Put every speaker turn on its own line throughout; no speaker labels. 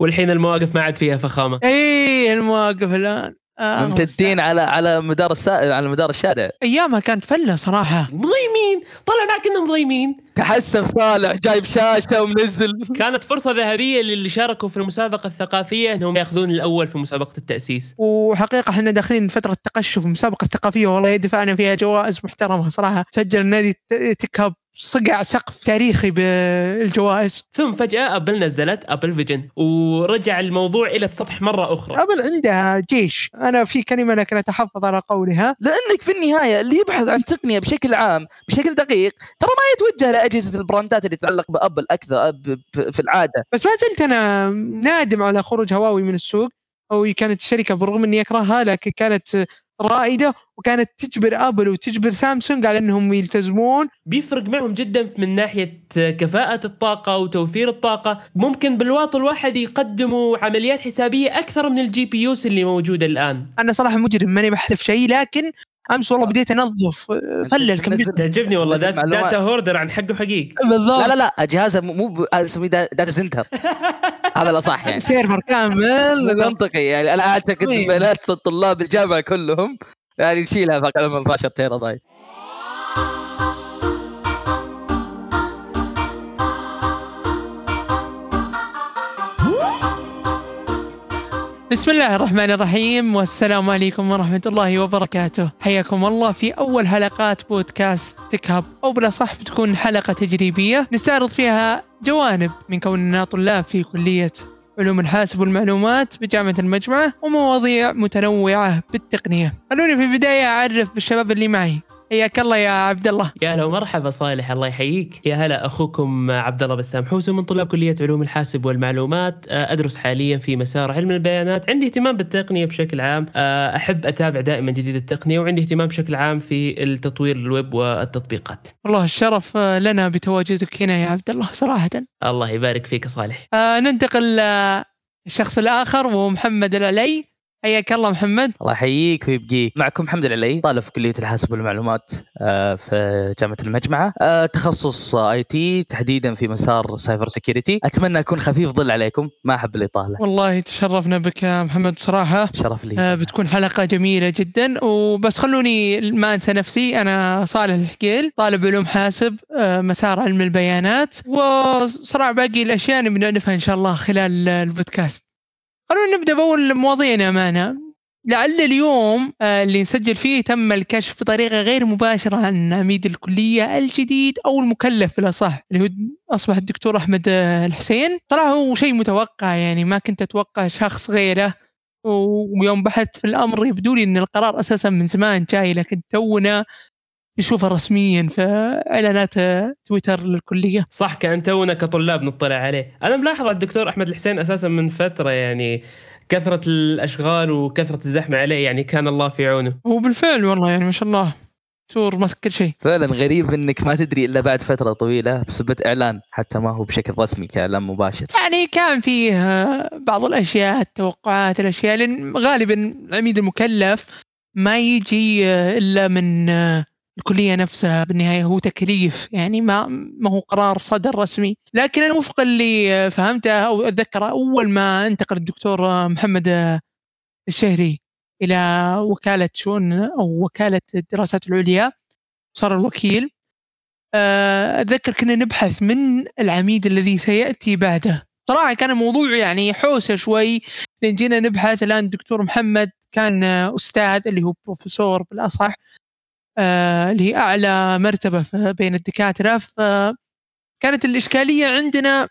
والحين المواقف ما عاد فيها فخامة.
إي المواقف الآن. آه
ممتدين على على مدار السا... على مدار الشارع.
أيامها كانت فلة صراحة.
مضيمين. طلع معك إنهم مضيمين.
تحسف صالح جايب شاشة ومنزل.
كانت فرصة ذهبية للي شاركوا في المسابقة الثقافية إنهم يأخذون الأول في مسابقة التأسيس.
وحقيقة إحنا داخلين فترة تقشف المسابقة الثقافية والله دفعنا فيها جوائز محترمة صراحة. سجل النادي تكهب. صقع سقف تاريخي بالجوائز.
ثم فجأة أبل نزلت Apple Vision ورجع الموضوع إلى السطح مرة أخرى.
أبل عندها جيش. أنا في كلمة لكن أتحفظ على قولها.
لأنك في النهاية اللي يبحث عن تقنية بشكل عام بشكل دقيق ترى ما يتوجه لأجهزة البراندات اللي تتعلق بأبل أكثر في العادة.
بس ما زلت أنا نادم على خروج هواوي من السوق أو كانت الشركة برغم أني أكرهها لكن كانت رائدة وكانت تجبر أبل وتجبر سامسونج على إنهم يلتزمون.
بيفرق معهم جدا من ناحية كفاءة الطاقة وتوفير الطاقة. ممكن بالواط الواحد يقدموا عمليات حسابية أكثر من ال GPUs اللي موجودة الآن.
أنا صراحة مجرم ماني بحذف شيء لكن امس والله بديت انظف فل الكمبيوتر
تعجبني والله data, data hoarder عن حقه حقيقي.
بالضبط.
لا لا لا جهازه مو اسميه data center هذا الأصح يعني.
server كامل.
منطقي يعني. أنا أعتقد
طيب.
بيانات الطلاب الجامعة كلهم يعني نشيلها فوق 18 تيرا بايت
بسم الله الرحمن الرحيم والسلام عليكم ورحمة الله وبركاته. حياكم الله في أول حلقات بودكاست تكهب أو بالأصح بتكون حلقة تجريبية. نستعرض فيها جوانب من كوننا طلاب في كلية علوم الحاسب والمعلومات بجامعة المجمعة ومواضيع متنوعة بالتقنية. خلوني في البداية أعرف بالشباب اللي معي. حياك الله يا عبد الله.
يا هلا ومرحبا صالح الله يحييك. يا هلا أخوكم عبد الله بسام حوسو من طلاب كلية علوم الحاسب والمعلومات. أدرس حاليا في مسار علم البيانات. عندي اهتمام بالتقنية بشكل عام. أحب أتابع دائما جديد التقنية وعندي اهتمام بشكل عام في التطوير الويب والتطبيقات.
والله الشرف لنا بتواجدك هنا يا عبد الله صراحة.
الله يبارك فيك صالح.
آه ننتقل الشخص الآخر وهو محمد العلي. حياك الله محمد.
الله يحييك ويبقيك. معكم محمد العلي طالب في كلية الحاسب والمعلومات آه، في جامعة المجمعه آه، تخصص IT تحديدا في مسار cyber security أتمنى أكون خفيف ظل عليكم. ما أحب الإطالة.
والله تشرفنا بك يا محمد بصراحه
شرف لي.
آه، بتكون حلقة جميلة جدا. وبس خلوني ما أنسى نفسي أنا صالح الحكيل طالب علوم حاسب مسار علم البيانات. وصراحة باقي الأشياء بنعرفها إن شاء الله خلال البودكاست. خلونا نبدأ بأول مواضيعنا امانه لعل اليوم آه، اللي نسجل فيه تم الكشف بطريقة غير مباشرة عن عميد الكلية الجديد أو المكلف بالأصح اللي هو أصبح الدكتور أحمد آه، الحسين. طلع هو شيء متوقع يعني ما كنت أتوقع شخص غيره. ويوم بحثت في الأمر يبدو لي إن القرار أساسا من زمان جاي لكن تونا نشوفه رسميا في اعلانات تويتر للكلية.
صح كان تونا كطلاب نطلع عليه. أنا ملاحظ على الدكتور أحمد الحسين أساسا من فترة يعني كثرة الأشغال وكثرة الزحمة عليه يعني كان الله في عونه.
وبالفعل والله يعني ما شاء الله. دكتور ماسك كل شيء.
فعلا غريب إنك ما تدري إلا بعد فترة طويلة بسبب إعلان حتى ما هو بشكل رسمي كإعلان مباشر.
يعني كان فيه بعض الأشياء التوقعات الأشياء لأن غالبا العميد المكلف ما يجي إلا من الكلية نفسها بالنهاية هو تكليف يعني ما ما هو قرار صدر رسمي. لكن أنا وفق اللي فهمته أو اتذكر أول ما انتقل الدكتور محمد الشهري إلى وكالة شؤون أو وكالة الدراسات العليا صار الوكيل. آه، أتذكر كنا نبحث من العميد الذي سيأتي بعده. صراحة كان الموضوع يعني حوسة شوي لأن جينا نبحث. الآن الدكتور محمد كان أستاذ اللي هو بروفيسور بالأصح. اللي هي أعلى مرتبة بين الدكاترة. فكانت الإشكالية عندنا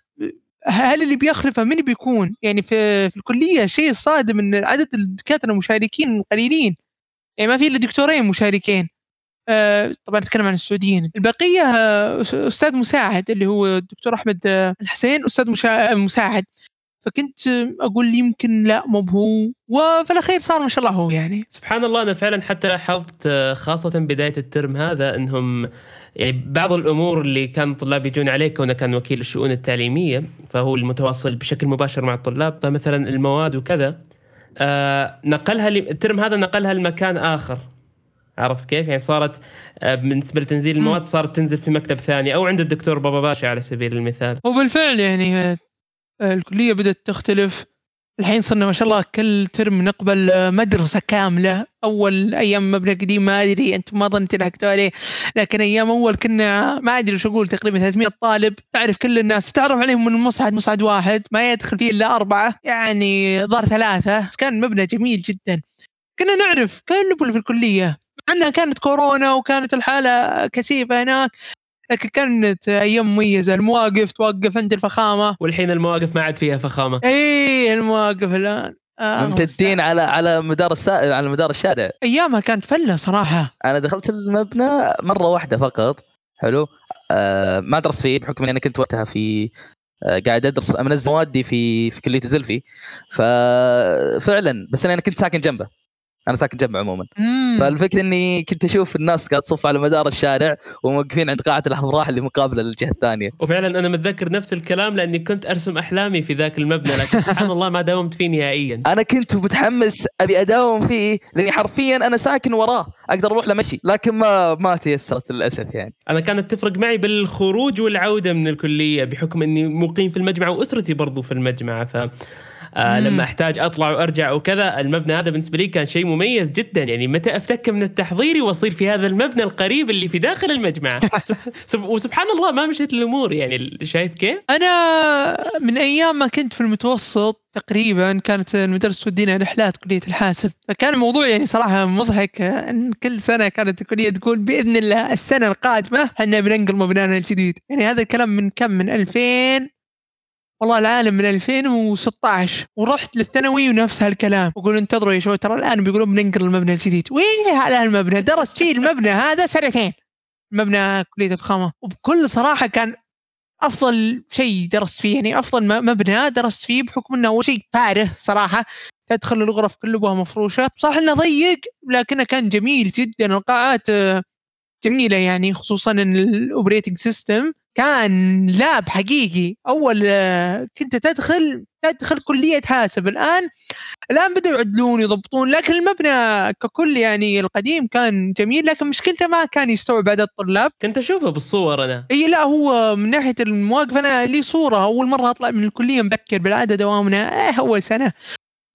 هل اللي بيخلفه من بيكون؟ يعني في, في الكلية شيء صادم إن عدد الدكاترة المشاركين قليلين. يعني ما في إلا دكتورين مشاركين. آه، طبعا نتكلم عن السعوديين. البقية آه، أستاذ مساعد اللي هو الدكتور أحمد الحسين أستاذ مساعد. فكنت أقول يمكن لا مو هو وفي الأخير صار ما شاء الله هو يعني
سبحان الله أنا فعلا حتى لاحظت خاصة بداية الترم هذا إنهم يعني بعض الأمور اللي كان الطلاب يجون عليه كونه كان وكيل الشؤون التعليمية فهو المتواصل بشكل مباشر مع الطلاب مثلا المواد وكذا آه نقلها الترم هذا نقلها لمكان آخر عرفت كيف؟ يعني صارت آه، بالنسبة لتنزيل المواد صارت تنزل في مكتب ثاني أو عند الدكتور بابا باشا على سبيل المثال.
وبالفعل يعني الكلية بدأت تختلف. الحين صرنا ما شاء الله كل ترم نقبل مدرسة كاملة. أول أيام مبنى قديم ما أدري أنتم ما ظن تلحقتوا عليه. لكن أيام أول كنا ما أدري وش أقول تقريبا 300 طالب. تعرف كل الناس تعرف عليهم من المصعد مصعد واحد. ما يدخل فيه إلا أربعة. يعني ظهر ثلاثة. كان مبنى جميل جدا. كنا نعرف كل في الكلية. مع أنها كانت كورونا وكانت الحالة كثيفة هناك لكن كانت أيام مميزة. المواقف توقف عند الفخامة.
والحين المواقف ما عاد فيها فخامة.
إي المواقف الآن.
آه ممتدين على على مدار السا... على مدار الشارع.
أيامها كانت فلة صراحة.
أنا دخلت المبنى مرة واحدة فقط. حلو. آه ما درست فيه بحكم إني أنا كنت وقتها في آه قاعد أدرس منزل موادي في في كلية الزلفي. ففعلا بس أنا كنت ساكن جنبه. أنا ساكن جنبه عموما. فالفكرة إني كنت أشوف الناس قاعد تصف على مدار الشارع وموقفين عند قاعة الأفراح اللي مقابلة للجهة الثانية.
وفعلا أنا متذكر نفس الكلام لأني كنت أرسم أحلامي في ذاك المبنى لكن سبحان الله ما داومت فيه نهائيا.
أنا كنت متحمس أبي أداوم فيه لأني حرفيا أنا ساكن وراه أقدر أروح لمشي لكن ما ما تيسرت للأسف يعني.
أنا كانت تفرق معي بالخروج والعودة من الكلية بحكم إني مقيم في المجمع وأسرتي برضو في المجمع ف آه لما أحتاج أطلع وأرجع وكذا المبنى هذا بالنسبة لي كان شيء مميز جدا. يعني متى افتك من التحضيري وأصير في هذا المبنى القريب اللي في داخل المجمع. وسبحان الله ما مشيت الأمور يعني شايف كيف؟
أنا من أيام ما كنت في المتوسط تقريبا كانت المدرسة تودينا رحلات كلية الحاسب. فكان الموضوع يعني صراحة مضحك إن كل سنة كانت الكلية تقول بإذن الله السنة القادمة إحنا بننقل مبنانا الجديد يعني هذا الكلام من كم؟ من 2000 والله العالم من 2016 ورحت للثانوي ونفس هالكلام. وقول انتظروا يا شباب ترى الآن بيقولون بننقل المبنى الجديد. وين هذا المبنى. درست فيه المبنى هذا سنتين. مبنى كلية الفخامه وبكل صراحة كان أفضل شيء درست فيه يعني أفضل مبنى درست فيه بحكم إنه اول شيء فارغ صراحة. تدخل الغرف كلها مفروشة. صح إنه ضيق لكنه كان جميل جدا. القاعات جميلة يعني خصوصا إن ال operating system كان لاب حقيقي. أول آه، كنت تدخل تدخل كلية حاسب الآن الآن بدأوا يعدلون يضبطون لكن المبنى ككل يعني القديم كان جميل لكن مشكلته ما كان يستوعب عدد الطلاب.
كنت أشوفه بالصور أنا.
إي لا هو من ناحية المواقف أنا لي صورة. أول مرة أطلع من الكلية مبكر بالعادة دوامنا. إيه أول سنة.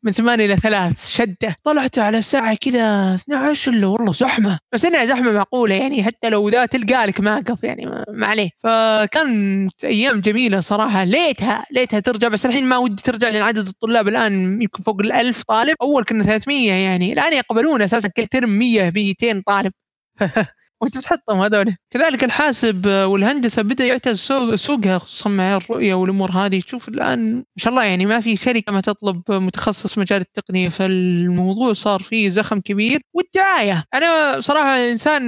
من ثمانية إلى ثلاث شدة. طلعت على الساعة كذا 12 إلا والله زحمة. بس إنها زحمة معقولة يعني حتى لو ذا تلقى لك ماقف يعني ما عليه. فكانت أيام جميلة صراحة. ليتها ليتها ترجع. بس الحين ما ودي ترجع لأن عدد الطلاب الآن يمكن فوق الألف طالب. أول كنا 300 يعني. الآن يقبلون أساسا كل ترم 100 200 طالب. وانت بتحطهم هذول. كذلك الحاسب والهندسة بدأ يعتز سوقها خصوصا مع الرؤية والأمور هذه. تشوف الآن ما شاء الله يعني ما في شركة ما تطلب متخصص مجال التقنية. فالموضوع صار فيه زخم كبير والدعاية. أنا صراحة إنسان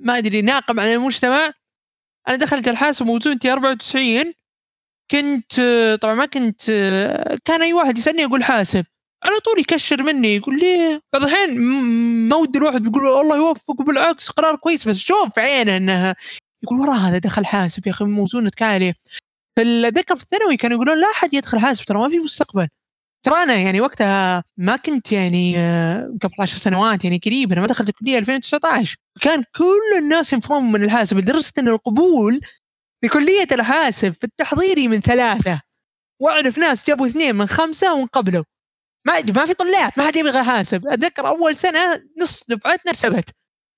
ما أدري ناقم على المجتمع. أنا دخلت الحاسب وزنتي 94 كنت طبعا ما كنت كان أي واحد يسألني يقول حاسب. على طول يكشر مني يقول لي بعض الحين ما ودي الواحد يقول الله يوفقه بالعكس قرار كويس بس شوف عينه انها يقول وراه هذا دخل حاسب يا أخي موزونتك عاليه فالذكر في الثانوي كانوا يقولون لا أحد يدخل حاسب ترى ما في مستقبل. ترى أنا يعني وقتها ما كنت يعني آه، قبل 10 سنوات يعني قريب أنا ما دخلت الكلية 2019 كان كل الناس ينفرون من الحاسب لدرجة إن القبول في كلية الحاسب في التحضيري من ثلاثة وأعرف ناس جابوا اثنين من خمسة وانقبلوا. ما ما في طلاب ما حد يبغى حاسب أتذكر أول سنة نص دفعتنا سبت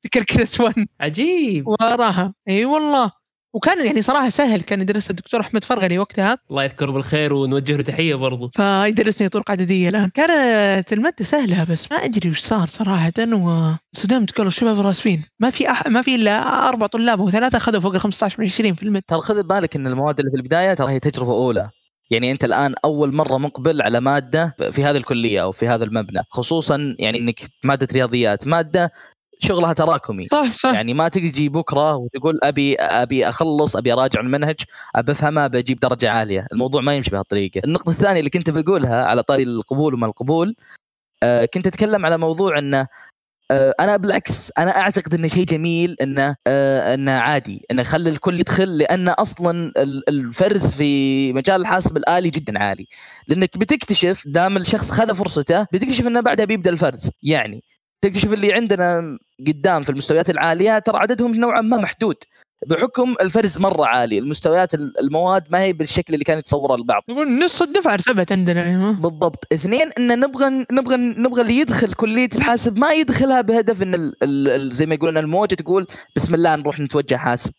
في كالكلس 1
عجيب.
وراها. إي والله. وكان يعني صراحة سهل كان يدرس الدكتور أحمد فرغلي وقتها.
الله يذكره بالخير ونوجه له تحية برضو.
فيدرسني طرق عددية الآن. كانت المادة سهلة بس ما أدري وش صار صراحة. وصدمت قالوا الشباب راسبين ما في أح... ما في إلا أربع طلاب وثلاثة أخذوا فوق ال 15 من 20 في المد
ترى خذ بالك إن المواد اللي في البداية ترى هي تجربة أولى. يعني أنت الآن أول مرة مقبل على مادة في هذه الكلية أو في هذا المبنى خصوصا يعني إنك مادة رياضيات مادة شغلها تراكمي.
صح صح.
يعني ما تجي بكرة وتقول أبي أبي أخلص أبي أراجع المنهج أبي أفهمه بجيب درجة عالية. الموضوع ما يمشي بهالطريقة. النقطة الثانية اللي كنت بقولها على طاري القبول وما القبول آه كنت أتكلم على موضوع إنه أنا بالعكس أنا أعتقد إنه شيء جميل إنه آه، إنه عادي إنه يخلي الكل يدخل لأن أصلا الفرز في مجال الحاسب الآلي جدا عالي. لأنك بتكتشف دام الشخص خذ فرصته بتكتشف إنه بعدها بيبدأ الفرز. يعني تكتشف اللي عندنا قدام في المستويات العالية ترى عددهم نوعا ما محدود. بحكم الفرز مرة عالي المستويات المواد ما هي بالشكل اللي كان يتصوره البعض.
نص الدفعة رسبت عندنا أيوة.
بالضبط. اثنين إن نبغى نبغى نبغى اللي يدخل كلية الحاسب ما يدخلها بهدف إن ال ال زي ما يقولون الموجة تقول بسم الله نروح نتوجه حاسب.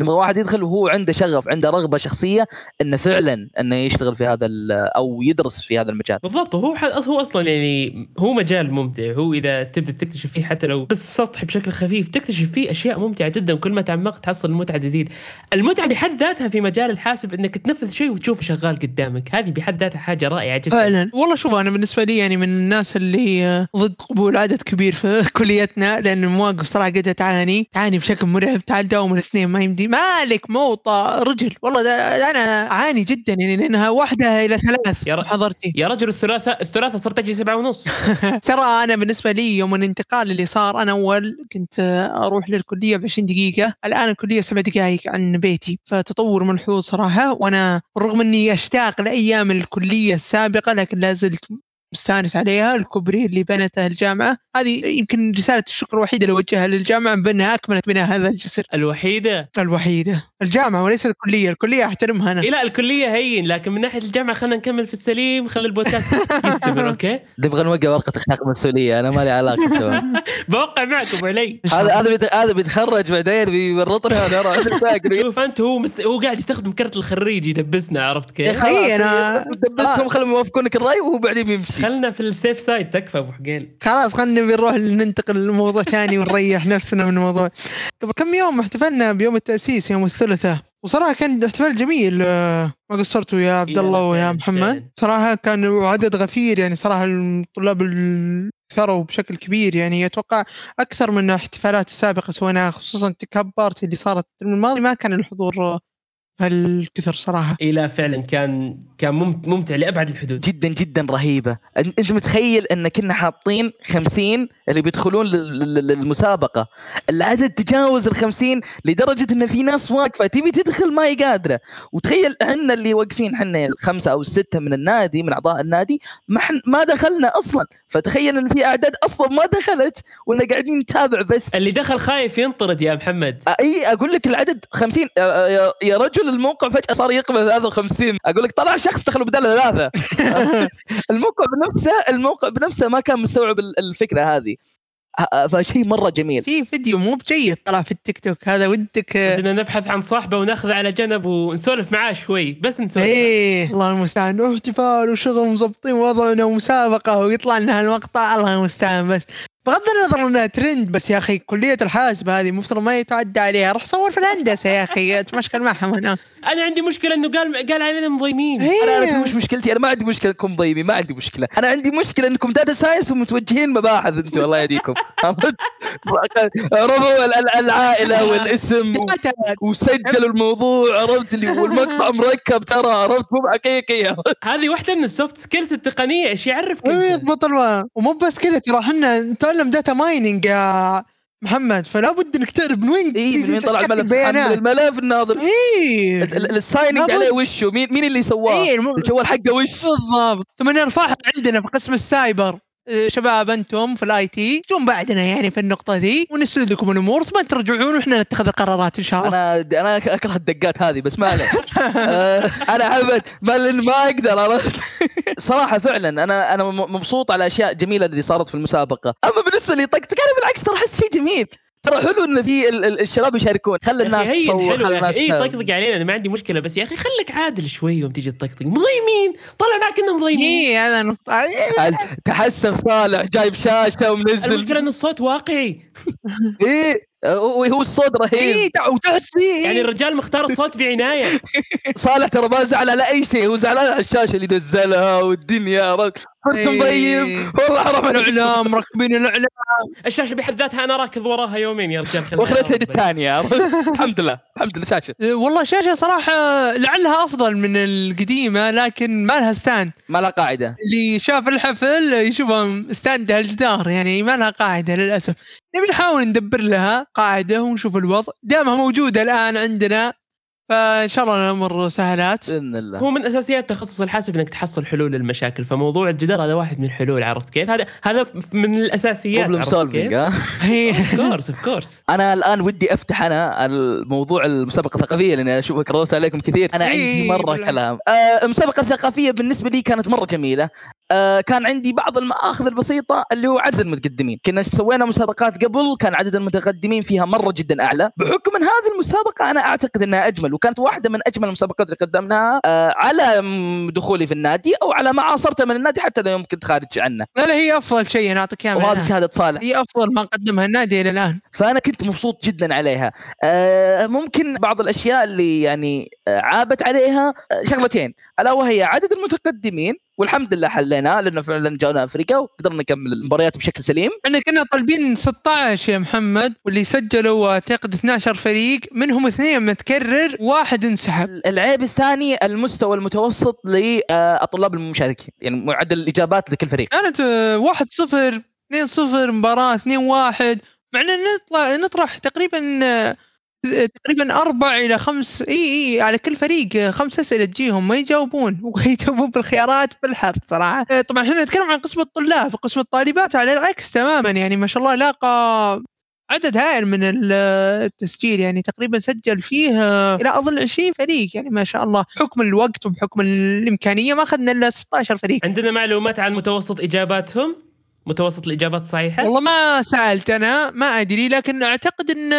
نبغى واحد يدخل وهو عنده شغف عنده رغبة شخصية إنه فعلا إنه يشتغل في هذا أو يدرس في هذا المجال.
بالضبط وهو هو أصلا يعني هو مجال ممتع. هو إذا تبدأ تكتشف فيه حتى لو بس سطحي بشكل خفيف تكتشف فيه أشياء ممتعة جدا وكل ما تعمقت تحصل المتعة تزيد. المتعة بحد ذاتها في مجال الحاسب إنك تنفذ شيء وتشوفه شغال قدامك. هذه بحد ذاتها حاجة رائعة جدا.
فعلا. والله شوف أنا بالنسبة لي يعني من الناس اللي ضد قبول عدد كبير في كليتنا لأن المواقف صراحة قد تعاني تعاني بشكل مرعب. تعال داوم الاثنين ما يمدي. مالك مو رجل. والله ده أنا أعاني جدا يعني لأنها واحدة إلى ثلاث.
يا حضرتي. يا رجل الثلاثاء الثلاثاء صرت أجي سبعة ونص.
ترى أنا بالنسبة لي يوم الانتقال اللي صار أنا أول كنت أروح للكلية ب 20 دقيقة الآن الكلية سبع دقائق عن بيتي. فتطور ملحوظ صراحة وأنا رغم إني أشتاق لأيام الكلية السابقة لكن لا زلت مستانس عليها الكوبري اللي بنته الجامعة. هذه يمكن رسالة الشكر الوحيدة اللي اوجهها للجامعة بأنها أكملت بناء هذا الجسر.
الوحيدة؟
الوحيدة. الجامعة وليس الكلية الكلية أحترمها أنا.
إيه لا الكلية هين لكن من ناحية الجامعة خلينا نكمل في السليم خلي البودكاست يستمر okay؟
نبغى نوقع ورقة اخلاق مسؤولية أنا مالي علاقة
بوقع معكم علي.
هذا هذا هذا بيتخرج بعدين بيورطنا
شوف أنت هو مست... هو قاعد يستخدم كرت الخريج يدبسنا عرفت كيف؟
أخي أنا دبسهم خلهم يوافقونك الرأي وهو بعدين بيمشي.
خلنا في ال safe side تكفى أبو حقيل.
خلاص خلينا نروح ننتقل لموضوع ثاني ونريح نفسنا من الموضوع. قبل كم يوم احتفلنا بيوم التأسيس يوم الثلاثاء. وصراحة كان احتفال جميل آه، ما قصرتوا يا عبد الله ويا محمد. صراحة كان عدد غفير يعني صراحة الطلاب ثروا بشكل كبير. يعني أتوقع أكثر من الاحتفالات السابقة سويناها خصوصا بارتي اللي صارت الماضي ما كان الحضور هالكثر صراحة.
اي لا فعلا كان كان ممتع لأبعد الحدود.
جدا جدا رهيبة. أنت متخيل أن كنا حاطين 50 اللي بيدخلون للمسابقة. العدد تجاوز ال 50 لدرجة أن في ناس واقفة تبي تدخل ما هي قادرة. وتخيل إحنا اللي واقفين إحنا الخمسة أو الستة من النادي من أعضاء النادي ما ما دخلنا أصلا. فتخيل إن في أعداد أصلا ما دخلت ولا قاعدين نتابع بس.
اللي دخل خايف ينطرد يا محمد.
إي أقول لك العدد 50 يا رجل الموقع فجأة صار يقبل 53 أقول لك طلع شخص دخلوا بدل ثلاثة. الموقع بنفسه الموقع بنفسه ما كان مستوعب الفكرة هذه. فشيء مرة جميل.
في فيديو موب جيد طلع في التيك توك. هذا ودك
بدنا نبحث عن صاحبه وناخذه على جنب ونسولف معاه شوي. بس نسولف.
إيه. الله المستعان. احتفال وشغل مظبطين وضعنا ومسابقة ويطلع لنا هالمقطع الله المستعان بس. بغض النظر إنها ترند بس يا أخي كلية الحاسبه هذه مفترض ما يتعدى عليها. روح صور في الهندسه يا أخي اتمشكل معهم
أنا أنا عندي مشكلة إنه قال قال علينا مضيمين.
أنا أنا مش مشكلتي أنا ما عندي مشكلة إنكم مضيمين ما عندي مشكلة. أنا عندي مشكلة إنكم data science ومتوجهين مباحث أنتم الله يهديكم. رموا العائلة والاسم وسجلوا الموضوع عرفت؟ اللي والمقطع مركب ترى عرفت؟ مو حقيقي
هذه واحدة من ال soft skills التقنية إيش
يعرفك يضبط ومو بس كذا ترى إحنا نتعلم data mining يا محمد فلا بد إنك تعرف من وين
اي من وين طلع الملف؟ الملف الناظر.
اي
ال signing عليه وشه. مين مين اللي سواه؟ إيه الجوال حقه وش؟
بالضبط. ثم نرفعها عندنا في قسم السايبر. شباب أنتم في ال IT تجون بعدنا يعني في النقطة ذي ونسرد لكم الأمور ثم ترجعون وإحنا نتخذ القرارات إن شاء الله.
أنا أنا أكره الدقات هذه بس ما عليك. آه، أنا عبد ما ما أقدر صراحة فعلا أنا أنا مبسوط على الاشياء جميلة اللي صارت في المسابقة. أما بالنسبة لي طقطق أنا بالعكس ترى أحس شيء جميل. ترى حلو إن في الشباب يشاركون. خلي الناس
تصور خلي الناس اي طقطق علينا أنا ما عندي مشكلة بس يا أخي خليك عادل شوي يوم تيجي تطقطق. مضيمين طلع معك انهم مضيمين.
اي هذا نقطه
تحسف صالح جايب شاشة ومنزل.
المشكلة إن الصوت واقعي.
إيه هو الصوت رهيب.
إيه وتحس فيه
يعني الرجال مختار الصوت بعناية.
صالح ترى ما زعل على أي شيء هو زعلان على الشاشة اللي نزلها والدنيا صرت إيه. مضيم والله حرام
الإعلام مركبين الإعلام.
الشاشة بحد ذاتها أنا راكض وراها يومين يا رجال
واخذتها الثانية الحمد لله الحمد لله شاشة.
إيه، والله شاشة صراحة لعلها أفضل من القديمة لكن ما لها stand.
ما لها قاعدة.
اللي شاف الحفل يشوفها stand الجدار يعني ما لها قاعدة للأسف. نبي نحاول ندبر لها قاعدة ونشوف الوضع. دامها موجودة الآن عندنا فإن شاء الله الأمور سهلات.
بإذن الله.
هو من أساسيات تخصص الحاسب إنك تحصل حلول للمشاكل فموضوع الجدار هذا واحد من الحلول عرفت كيف؟ هذا هذا من الأساسيات
problem
solving؟
ها؟
of course of course
أنا الآن ودي أفتح أنا الموضوع المسابقة الثقافية لأني أشوفك كررت عليكم كثير. أنا عندي
إيه، مرة.
كلام. آه المسابقة الثقافية بالنسبة لي كانت مرة جميلة. آه كان عندي بعض المآخذ البسيطة اللي هو عدد المتقدمين. كنا سوينا مسابقات قبل كان عدد المتقدمين فيها مرة جدا أعلى. بحكم إن هذه المسابقة أنا أعتقد إنها أجمل وكانت واحدة من أجمل المسابقات اللي قدمناها آه على دخولي في النادي أو على ما عاصرته من النادي حتى لو كنت خارج عنه.
لا لا هي أفضل شيء أنا أعطيك اياه من
وهذه
الآن.
شهادة صالح.
هي أفضل ما قدمها النادي إلى الآن.
فأنا كنت مبسوط جدا عليها. آه ممكن بعض الأشياء اللي يعني عابت عليها آه شغلتين. ألا وهي عدد المتقدمين والحمد لله حليناه لأنه فعلا جانا أفريقيا وقدرنا نكمل المباريات بشكل سليم.
إحنا كنا طالبين 16 يا محمد واللي سجلوا اعتقد 12 فريق منهم اثنين متكرر واحد انسحب.
العيب الثاني المستوى المتوسط للطلاب المشاركين يعني معدل الإجابات لكل فريق.
كانت آه، 1 0 2 0 مباراة 2 1 مع إن نطلع نطرح تقريبا آه، تقريبا أربع إلى خمس إي إي على كل فريق آه، خمس أسئلة تجيهم ما يجاوبون ويجاوبون بالخيارات بالحرف صراحة. آه، طبعا إحنا نتكلم عن قسم الطلاب قسم الطالبات على العكس تماما يعني ما شاء الله لاقى عدد هائل من ال- التسجيل يعني تقريبا سجل فيه آه، إلى أظن 20 فريق يعني ما شاء الله. بحكم الوقت وبحكم الإمكانية ما أخذنا إلا 16 فريق.
عندنا معلومات عن متوسط إجاباتهم؟ متوسط الإجابات صحيحة؟
والله ما سألت أنا ما أدري لكن أعتقد إن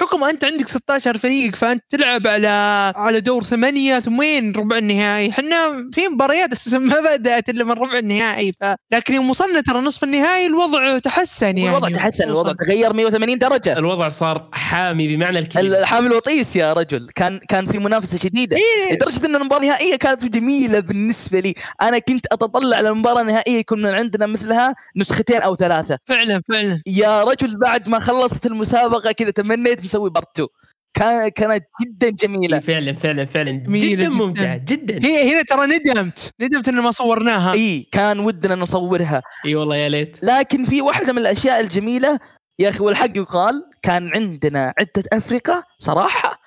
حكم أنت عندك 16 فريق فأنت تلعب على على دور ثمانية ثم وين ربع النهائي؟ إحنا في مباريات أساسا ما بدأت إلا من ربع النهائي ف... لكن يوم وصلنا ترى نصف النهائي الوضع تحسن يعني.
الوضع تحسن الوضع تغير 180 درجة.
الوضع صار حامي بمعنى الكلمة.
الحامل وطيس يا رجل. كان كان في منافسة شديدة.
إيه.
لدرجة إن المباراة النهائية كانت جميلة بالنسبة لي. أنا كنت أتطلع للمباراه النهائية يكون عندنا مثلها نسختين أو ثلاثة.
فعلا فعلا.
يا رجل بعد ما خلصت المسابقة كذا تمنيت نسوي part 2 كان كانت جدا جميلة.
فعلا فعلا فعلا. جدا
جداً.
ممتعة جدا.
هي هنا ترى ندمت. ندمت ان ما صورناها.
إي كان ودنا نصورها.
إي والله يا ليت.
لكن في واحدة من الأشياء الجميلة يا أخي والحق يقال كان عندنا عدة افرقه صراحة.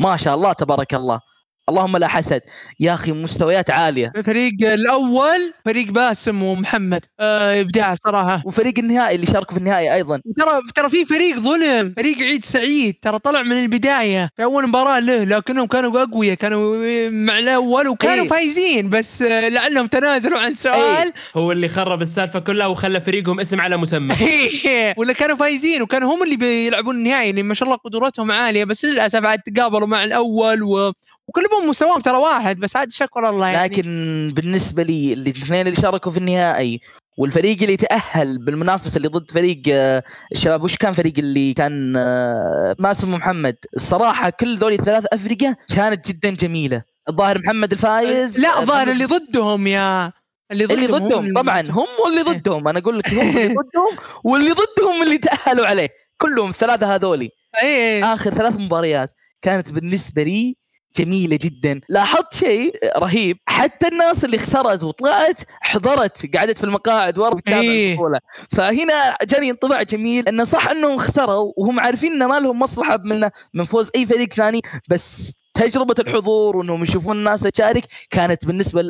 ما شاء الله تبارك الله. اللهم لا حسد. يا أخي مستويات عالية.
الفريق الأول فريق باسم ومحمد. آه ابداع صراحة.
وفريق النهائي اللي شاركوا في النهائي أيضا.
ترى ترى في فريق ظلم. فريق عيد سعيد. ترى طلع من البداية. في أول مباراة له لكنهم كانوا أقوياء كانوا مع الأول وكانوا
إيه.
فايزين. بس آه، لعلهم تنازلوا عن سؤال.
هو اللي خرب السالفة كلها وخلى فريقهم اسم على مسمى.
ولا كانوا فايزين وكانوا هم اللي بيلعبون النهائي. اللي ما شاء الله قدراتهم عالية. بس للأسف عاد تقابلوا مع الأول و... وكلهم مستواهم ترى واحد بس عاد شكر الله يعني.
لكن بالنسبة لي الاثنين اللي شاركوا في النهائي والفريق اللي تأهل بالمنافسة اللي ضد فريق آه، الشباب وش كان فريق اللي كان آه، ما اسمه محمد. الصراحة كل ذولي الثلاث افرقه كانت جدا جميلة. الظاهر محمد الفايز
لا
آه،
الظاهر اللي ضدهم يا اللي ضدهم,
اللي
هم
ضدهم طبعا. هم واللي
إيه.
ضدهم. أنا أقول لك هم اللي ضدهم واللي ضدهم اللي تأهلوا عليه. كلهم الثلاثه هذولي.
إيه.
آخر ثلاث مباريات كانت بالنسبة لي جميلة جدا. لاحظت شيء رهيب. حتى الناس اللي خسرت وطلعت حضرت قعدت في المقاعد ورا وتتابع
إيه.
البطولة. فهنا جاني انطباع جميل انه صح إنهم خسروا وهم عارفين إن ما لهم مصلحة من من فوز أي فريق ثاني بس تجربة الحضور وإنهم يشوفون الناس تشارك كانت بالنسبة